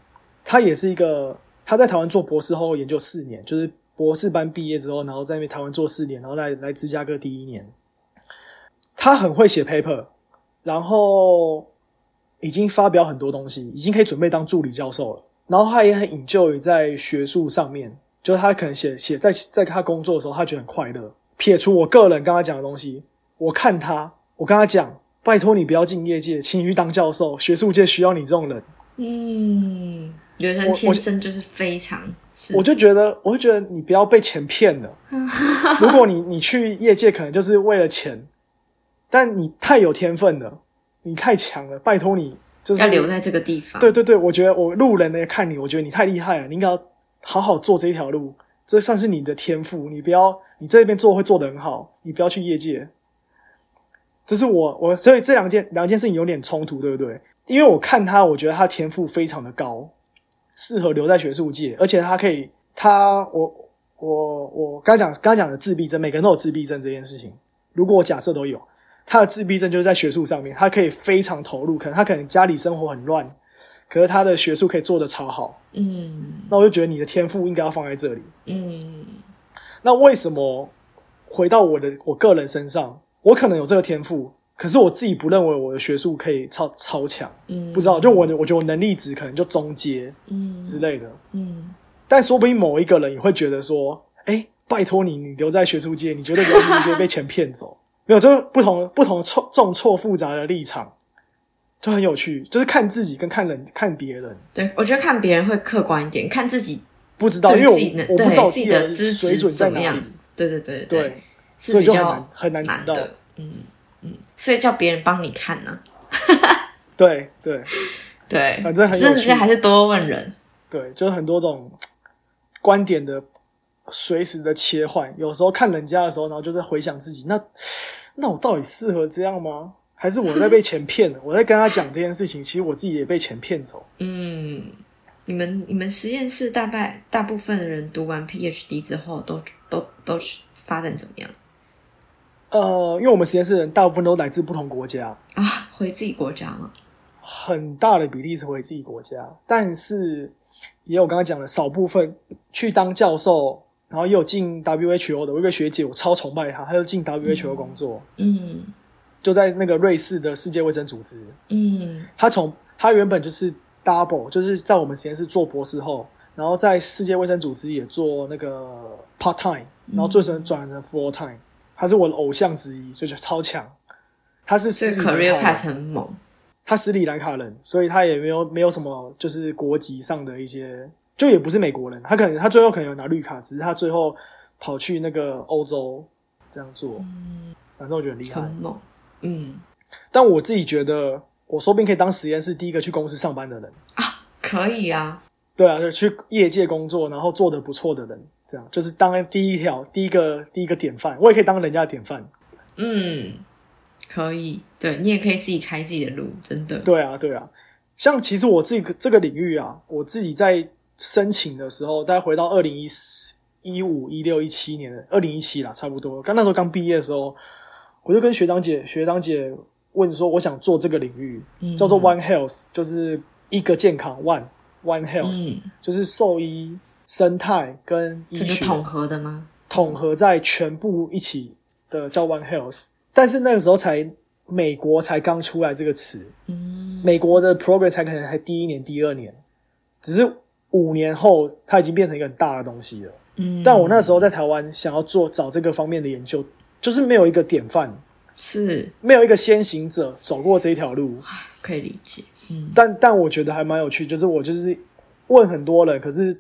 他也是一个他在台湾做博士后研究四年，就是博士班毕业之后，然后在台湾做四年，然后来来芝加哥第一年。他很会写 paper，然后已经发表很多东西，已经可以准备当助理教授了。然后他也很 enjoy 在学术上面，就是他可能写写在在他工作的时候，他觉得很快乐。撇除我个人跟他讲的东西，我看他，我跟他讲，拜托你不要进业界，请你去当教授，学术界需要你这种人。嗯，有人我天生就是非常是我就觉得，我就觉得你不要被钱骗了。如果你你去业界，可能就是为了钱，但你太有天分了，你太强了，拜托你就是要留在这个地方。对对对，我觉得我路人呢看你，我觉得你太厉害了，你应该要好好做这一条路，这算是你的天赋。你不要你这边做会做得很好，你不要去业界。这是我我所以这两件两件事情有点冲突，对不对？因为我看他，我觉得他天赋非常的高，适合留在学术界，而且他可以，他我我我刚讲刚讲的自闭症，每个人都有自闭症这件事情。如果我假设都有，他的自闭症就是在学术上面，他可以非常投入，可能他可能家里生活很乱，可是他的学术可以做的超好。嗯那我就觉得你的天赋应该要放在这里。嗯那为什么回到我的我个人身上，我可能有这个天赋，可是我自己不认为我的学术可以超超强，嗯，不知道，就我我觉得我能力值可能就中阶嗯之类的。嗯但说不定某一个人也会觉得说，哎，拜托你，你留在学术界，你绝对不要去那些被钱骗走。没有，就是不同不同错重错复杂的立场，就很有趣，就是看自己跟看人看别人。对，我觉得看别人会客观一点，看自己不知道，因为对自己能我我不知道我对自己的的资水准在哪里怎么样。对对对对，是比较所以就很难很难知道。嗯嗯，所以叫别人帮你看呢、对对对，反正很有真的趣是还是多问人。对，就是很多种观点的随时的切换。有时候看人家的时候，然后就在回想自己，那那我到底适合这样吗？还是我在被钱骗了？我在跟他讲这件事情，其实我自己也被钱骗走。嗯，你们你们实验室大概大部分的人读完 PhD 之后都都都是发展怎么样呃，因为我们实验室的人大部分都来自不同国家，啊？回自己国家吗？很大的比例是回自己国家，但是也有刚刚讲的少部分去当教授，然后也有进 WHO 的。我一个学姐，我超崇拜她，她就进 WHO 工作，嗯就在那个瑞士的世界卫生组织。嗯她从她原本就是 double，就是在我们实验室做博士后，然后在世界卫生组织也做那个 part time，然后最终转成 full time。她是我的偶像之一，就觉得超强。她是斯这个里 career 兰卡很猛。她斯里兰卡人，所以她也没有没有什么就是国籍上的一些，就也不是美国人。他可能他最后可能有拿绿卡，只是他最后跑去那个欧洲这样做。反正我觉得很厉害。嗯，但我自己觉得，我说不定可以当实验室第一个去公司上班的人啊。可以啊。对啊，就去业界工作，然后做的不错的人，这样就是当第一条、第一个、第一个典范。我也可以当人家的典范。嗯，可以。对你也可以自己开自己的路，真的。对啊，对啊。像其实我自己这个领域啊，我自己在申请的时候，大概回到二零一四、一五、一六、一七年的二零一七啦，差不多。刚那时候刚毕业的时候，我就跟学长姐、学长姐问说，我想做这个领域，嗯叫做 One Health，就是一个健康 One One Health，、嗯就是兽医、生态跟医学统合的吗？统合在全部一起的叫 One Health。但是那个时候才美国才刚出来这个词，嗯美国的 Progress 才可能还第一年、第二年，只是五年后它已经变成一个很大的东西了。嗯，但我那时候在台湾想要做找这个方面的研究，就是没有一个典范，是没有一个先行者走过这一条路。可以理解。嗯但但我觉得还蛮有趣，就是我就是问很多人，可是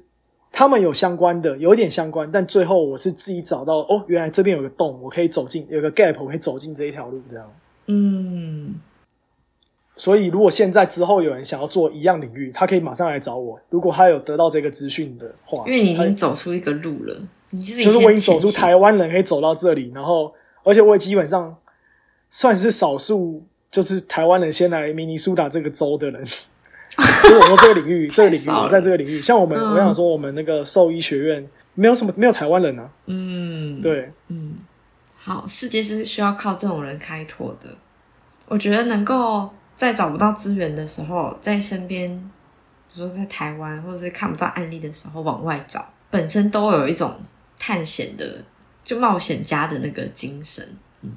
他们有相关的，有一点相关，但最后我是自己找到哦，原来这边有个洞，我可以走进，有个 gap，我可以走进这一条路，这样。嗯，所以如果现在之后有人想要做一样领域，他可以马上来找我。如果他有得到这个资讯的话，因为你已他经走出一个路了，你就是我已经走出台湾人可以走到这里，然后而且我也基本上算是少数，就是台湾人先来明尼苏达这个州的人。如果说这个领域，这个领域我在这个领域，像我们，嗯我想说我们那个兽医学院没有什么没有台湾人啊，嗯，对，嗯，好，世界是需要靠这种人开拓的。我觉得能够在找不到资源的时候，在身边，比如说在台湾或者是看不到案例的时候往外找，本身都有一种探险的，就冒险家的那个精神。嗯，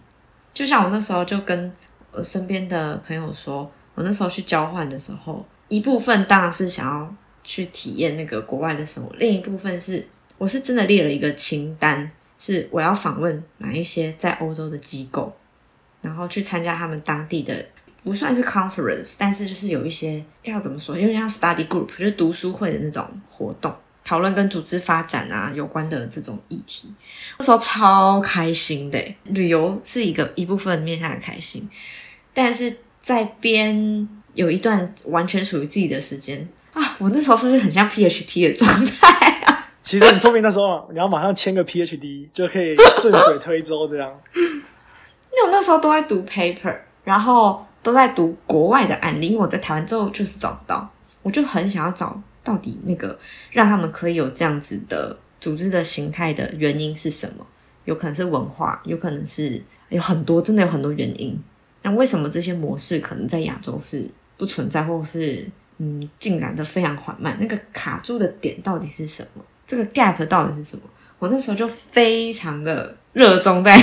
就像我那时候就跟我身边的朋友说，我那时候去交换的时候，一部分当然是想要去体验那个国外的生活，另一部分是我是真的列了一个清单，是我要访问哪一些在欧洲的机构，然后去参加他们当地的不算是 conference，但是就是有一些要怎么说，有点像 study group，就是读书会的那种活动，讨论跟组织发展啊有关的这种议题。那时候超开心的，旅游是一个一部分面向的开心，但是在边有一段完全属于自己的时间啊，我那时候是不是很像 PhD 的状态啊？其实你说明那时候你要马上签个 PhD 就可以顺水推舟这样。因为我那时候都在读 paper，然后都在读国外的案例，因为我在台湾之后就是找不到，我就很想要找到底那个让他们可以有这样子的组织的形态的原因是什么？有可能是文化，有可能是有很多真的有很多原因。那为什么这些模式可能在亚洲是不存在，或是嗯进展的非常缓慢？那个卡住的点到底是什么？这个 gap 到底是什么？我那时候就非常的热衷在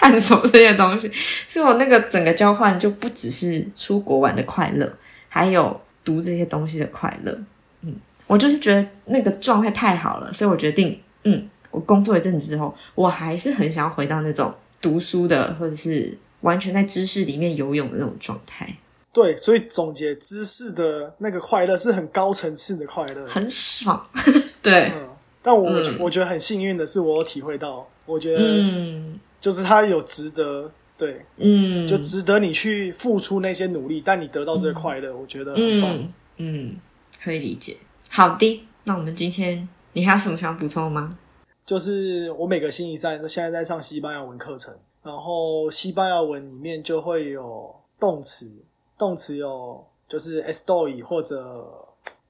探索这些东西，所以我那个整个交换就不只是出国玩的快乐，还有读这些东西的快乐。嗯，我就是觉得那个状态太好了，所以我决定，嗯，我工作一阵子之后，我还是很想要回到那种读书的，或者是完全在知识里面游泳的那种状态，对，所以总结知识的那个快乐是很高层次的快乐。很爽。对，嗯，但我、嗯我觉得很幸运的是，我有体会到，我觉得嗯就是他有值得，对，嗯，就值得你去付出那些努力，但你得到这个快乐，我觉得很棒。嗯嗯，可以理解。好的，那我们今天你还有什么想补充的吗？就是我每个星期三现在在上西班牙文课程，然后西班牙文里面就会有动词，动词有就是 estoy 或者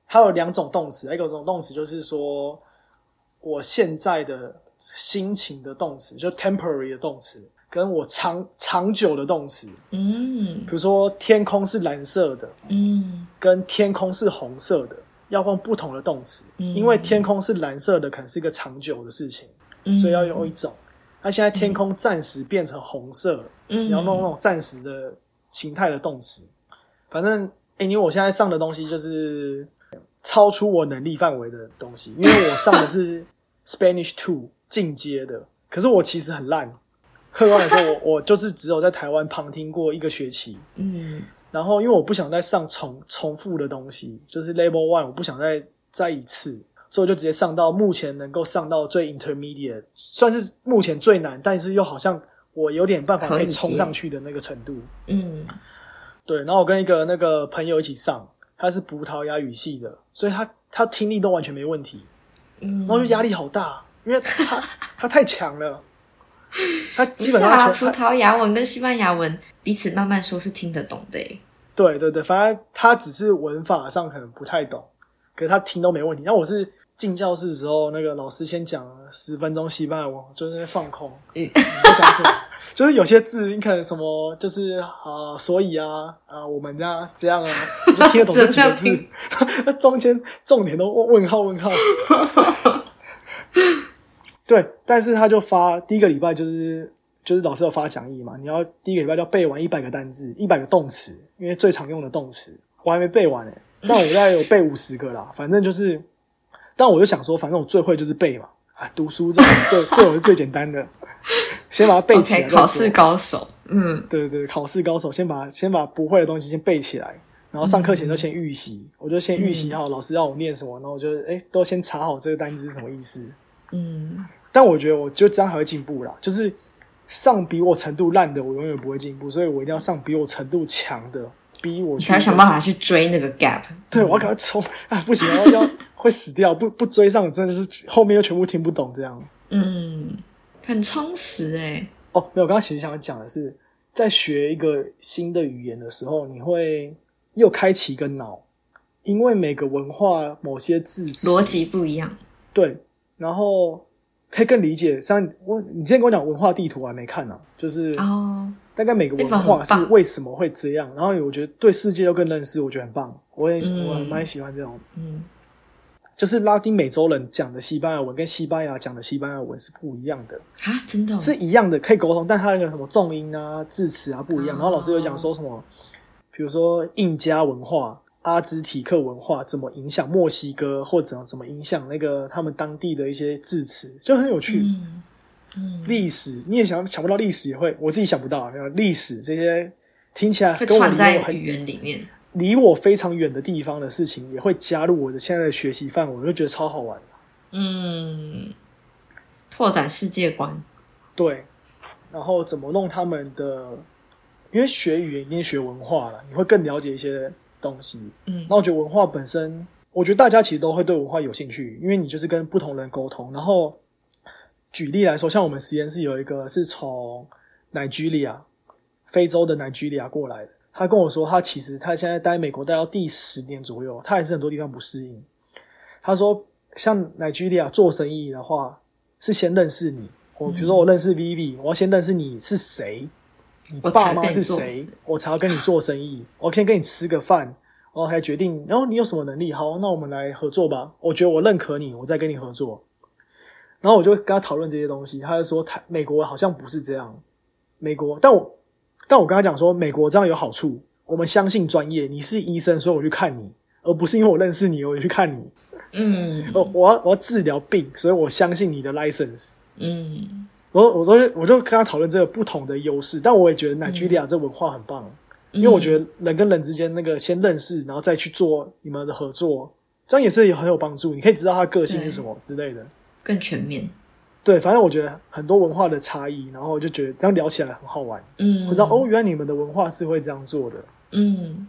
它有两种动词，一种动词就是说我现在的心情的动词，就 temporary 的动词，跟我长长久的动词，嗯。比如说天空是蓝色的，嗯。跟天空是红色的，要用不同的动词，嗯。因为天空是蓝色的，可能是一个长久的事情。嗯，所以要用一种。那现在天空暂时变成红色，嗯，你要弄那种暂时的形态的动词。反正，哎、因为我现在上的东西就是超出我能力范围的东西，因为我上的是 Spanish Two 进阶的，可是我其实很烂。客观来说，我 我就是只有在台湾旁听过一个学期，嗯然后因为我不想再上重重复的东西，就是 Level One，我不想再再一次，所以我就直接上到目前能够上到最 Intermediate，算是目前最难，但是又好像我有点办法可以冲上去的那个程度。嗯对，然后我跟一个那个朋友一起上，他是葡萄牙语系的，所以他他听力都完全没问题，嗯，然后就压力好大，因为他 他太强了，他基本上葡萄牙文跟西班牙文彼此慢慢说是听得懂的诶。对对对，反正他只是文法上可能不太懂，可是他听都没问题。然后我是进教室的时候，那个老师先讲十分钟西班牙文，我就是放空，嗯你在讲什么？就是有些字你可能什么，就是啊、所以啊啊、我们啊这样啊，我就听得懂这几个字，那中间重点都问问号问号。对，但是他就发第一个礼拜就是就是老师要发讲义嘛，你要第一个礼拜就要背完一百个单字，一百个动词，因为最常用的动词，我还没背完诶、但我大概有背五十个啦，反正就是，但我就想说，反正我最会就是背嘛，啊，读书这种对对我是最简单的，先把它背起来。考试高手。嗯对对对，考试高手，先把先把不会的东西先背起来，然后上课前就先预习，我就先预习好老师让我念什么，然后我就哎都先查好这个单词是什么意思。嗯，但我觉得我就这样还会进步啦，就是上比我程度烂的，我永远不会进步，所以我一定要上比我程度强的，逼我去才想办法去追那个 gap。对，我要赶快冲 啊！不行，要要会死掉，不不追上，真的是后面又全部听不懂这样。嗯，很充实哎。哦，没有，我刚刚其实想讲的是，在学一个新的语言的时候，你会又开启一个脑，因为每个文化某些字词逻辑不一样。对，然后可以更理解。像我，你之前跟我讲文化地图，我还没看呢，就是哦，大概每个文化是为什么会这样，然后我觉得对世界又更认识，我觉得很棒。我也我蛮喜欢这种，嗯。就是拉丁美洲人讲的西班牙文跟西班牙讲的西班牙文是不一样的啊，真的是一样的可以沟通，但它有什么重音啊、字词啊不一样。然后老师有讲说什么，比如说印加文化、阿兹提克文化怎么影响墨西哥，或者怎么影响那个他们当地的一些字词，就很有趣。嗯，历史你也想想不到，历史也会，我自己想不到，历史这些听起来会串在语言里面。离我非常远的地方的事情也会加入我的现在的学习范围，我就觉得超好玩。嗯，拓展世界观。对，然后怎么弄他们的？因为学语言一定学文化了，你会更了解一些东西。嗯，那我觉得文化本身，我觉得大家其实都会对文化有兴趣，因为你就是跟不同人沟通。然后举例来说，像我们实验室有一个是从 Nigeria 非洲的 Nigeria 过来的。他跟我说，他其实他现在待美国待到第十年左右，他还是很多地方不适应。他说，像奈居利亚做生意的话，是先认识你。我比如说我认识 Vivi，我要先认识你是谁，你爸妈是谁，我才要跟你做生意。我先跟你吃个饭，然后还决定，然后你有什么能力，好，那我们来合作吧。我觉得我认可你，我再跟你合作。然后我就跟他讨论这些东西，他就说，台美国好像不是这样，美国，但我。但我跟他讲说，美国这样有好处，我们相信专业。你是医生，所以我去看你，而不是因为我认识你，我去看你。嗯，我，我要我要治疗病，所以我相信你的 license。嗯，我我说我就跟他讨论这个不同的优势，但我也觉得奈居利亚这文化很棒，因为我觉得人跟人之间那个先认识，然后再去做你们的合作，这样也是也很有帮助。你可以知道他个性是什么之类的，更全面。对，反正我觉得很多文化的差异，然后我就觉得这样聊起来很好玩。嗯，我知道哦，原来你们的文化是会这样做的。嗯，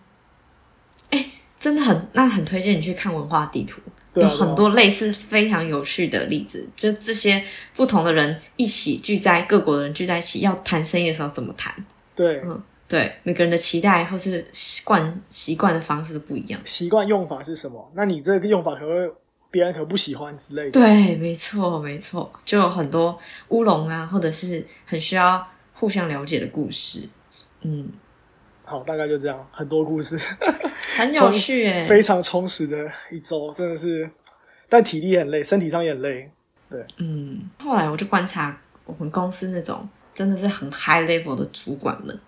哎，真的很，那很推荐你去看文化地图，有很多类似非常有趣的例子。就这些不同的人一起聚在各国的人聚在一起，要谈生意的时候怎么谈？对，嗯，对，每个人的期待或是习惯习惯的方式都不一样。习惯用法是什么？那你这个用法可能会。别人可不喜欢之类的。对，没错，没错，就有很多乌龙啊，或者是很需要互相了解的故事。嗯，好，大概就这样，很多故事，很有趣，哎，非常充实的一周，真的是，但体力很累，身体上也很累。对，嗯，后来我就观察我们公司那种真的是很 high level 的主管们，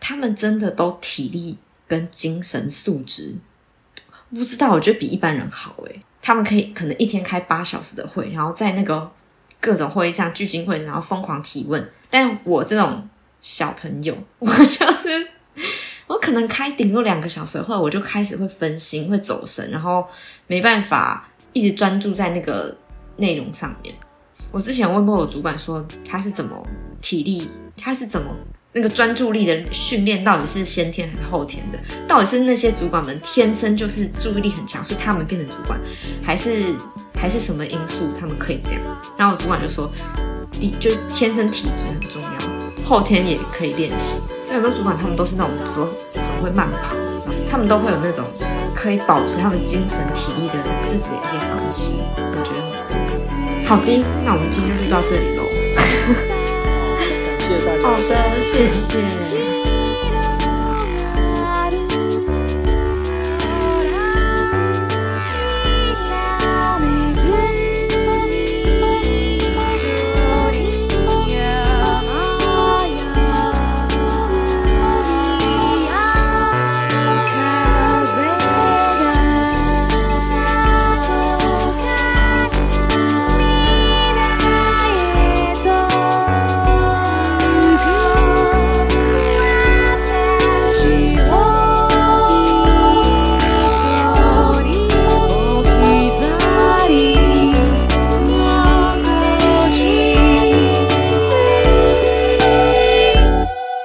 他们真的都体力跟精神素质，不知道，我觉得比一般人好，哎。他们可以可能一天开八小时的会，然后在那个各种会议上聚精会神，然后疯狂提问。但我这种小朋友，我 就是我可能开顶多两个小时的会，我就开始会分心，会走神，然后没办法一直专注在那个内容上面。我之前问过我主管说，他是怎么体力，他是怎么。那个专注力的训练到底是先天还是后天的？到底是那些主管们天生就是注意力很强，所以他们变成主管，还是还是什么因素他们可以这样？然后我主管就说，体就天生体质很重要，后天也可以练习。所以很多主管他们都是那种说很会慢跑，他们都会有那种可以保持他们精神体力的自己的一些方式。我觉得好的，那我们今天就到这里喽。谢谢大家。好的，谢谢。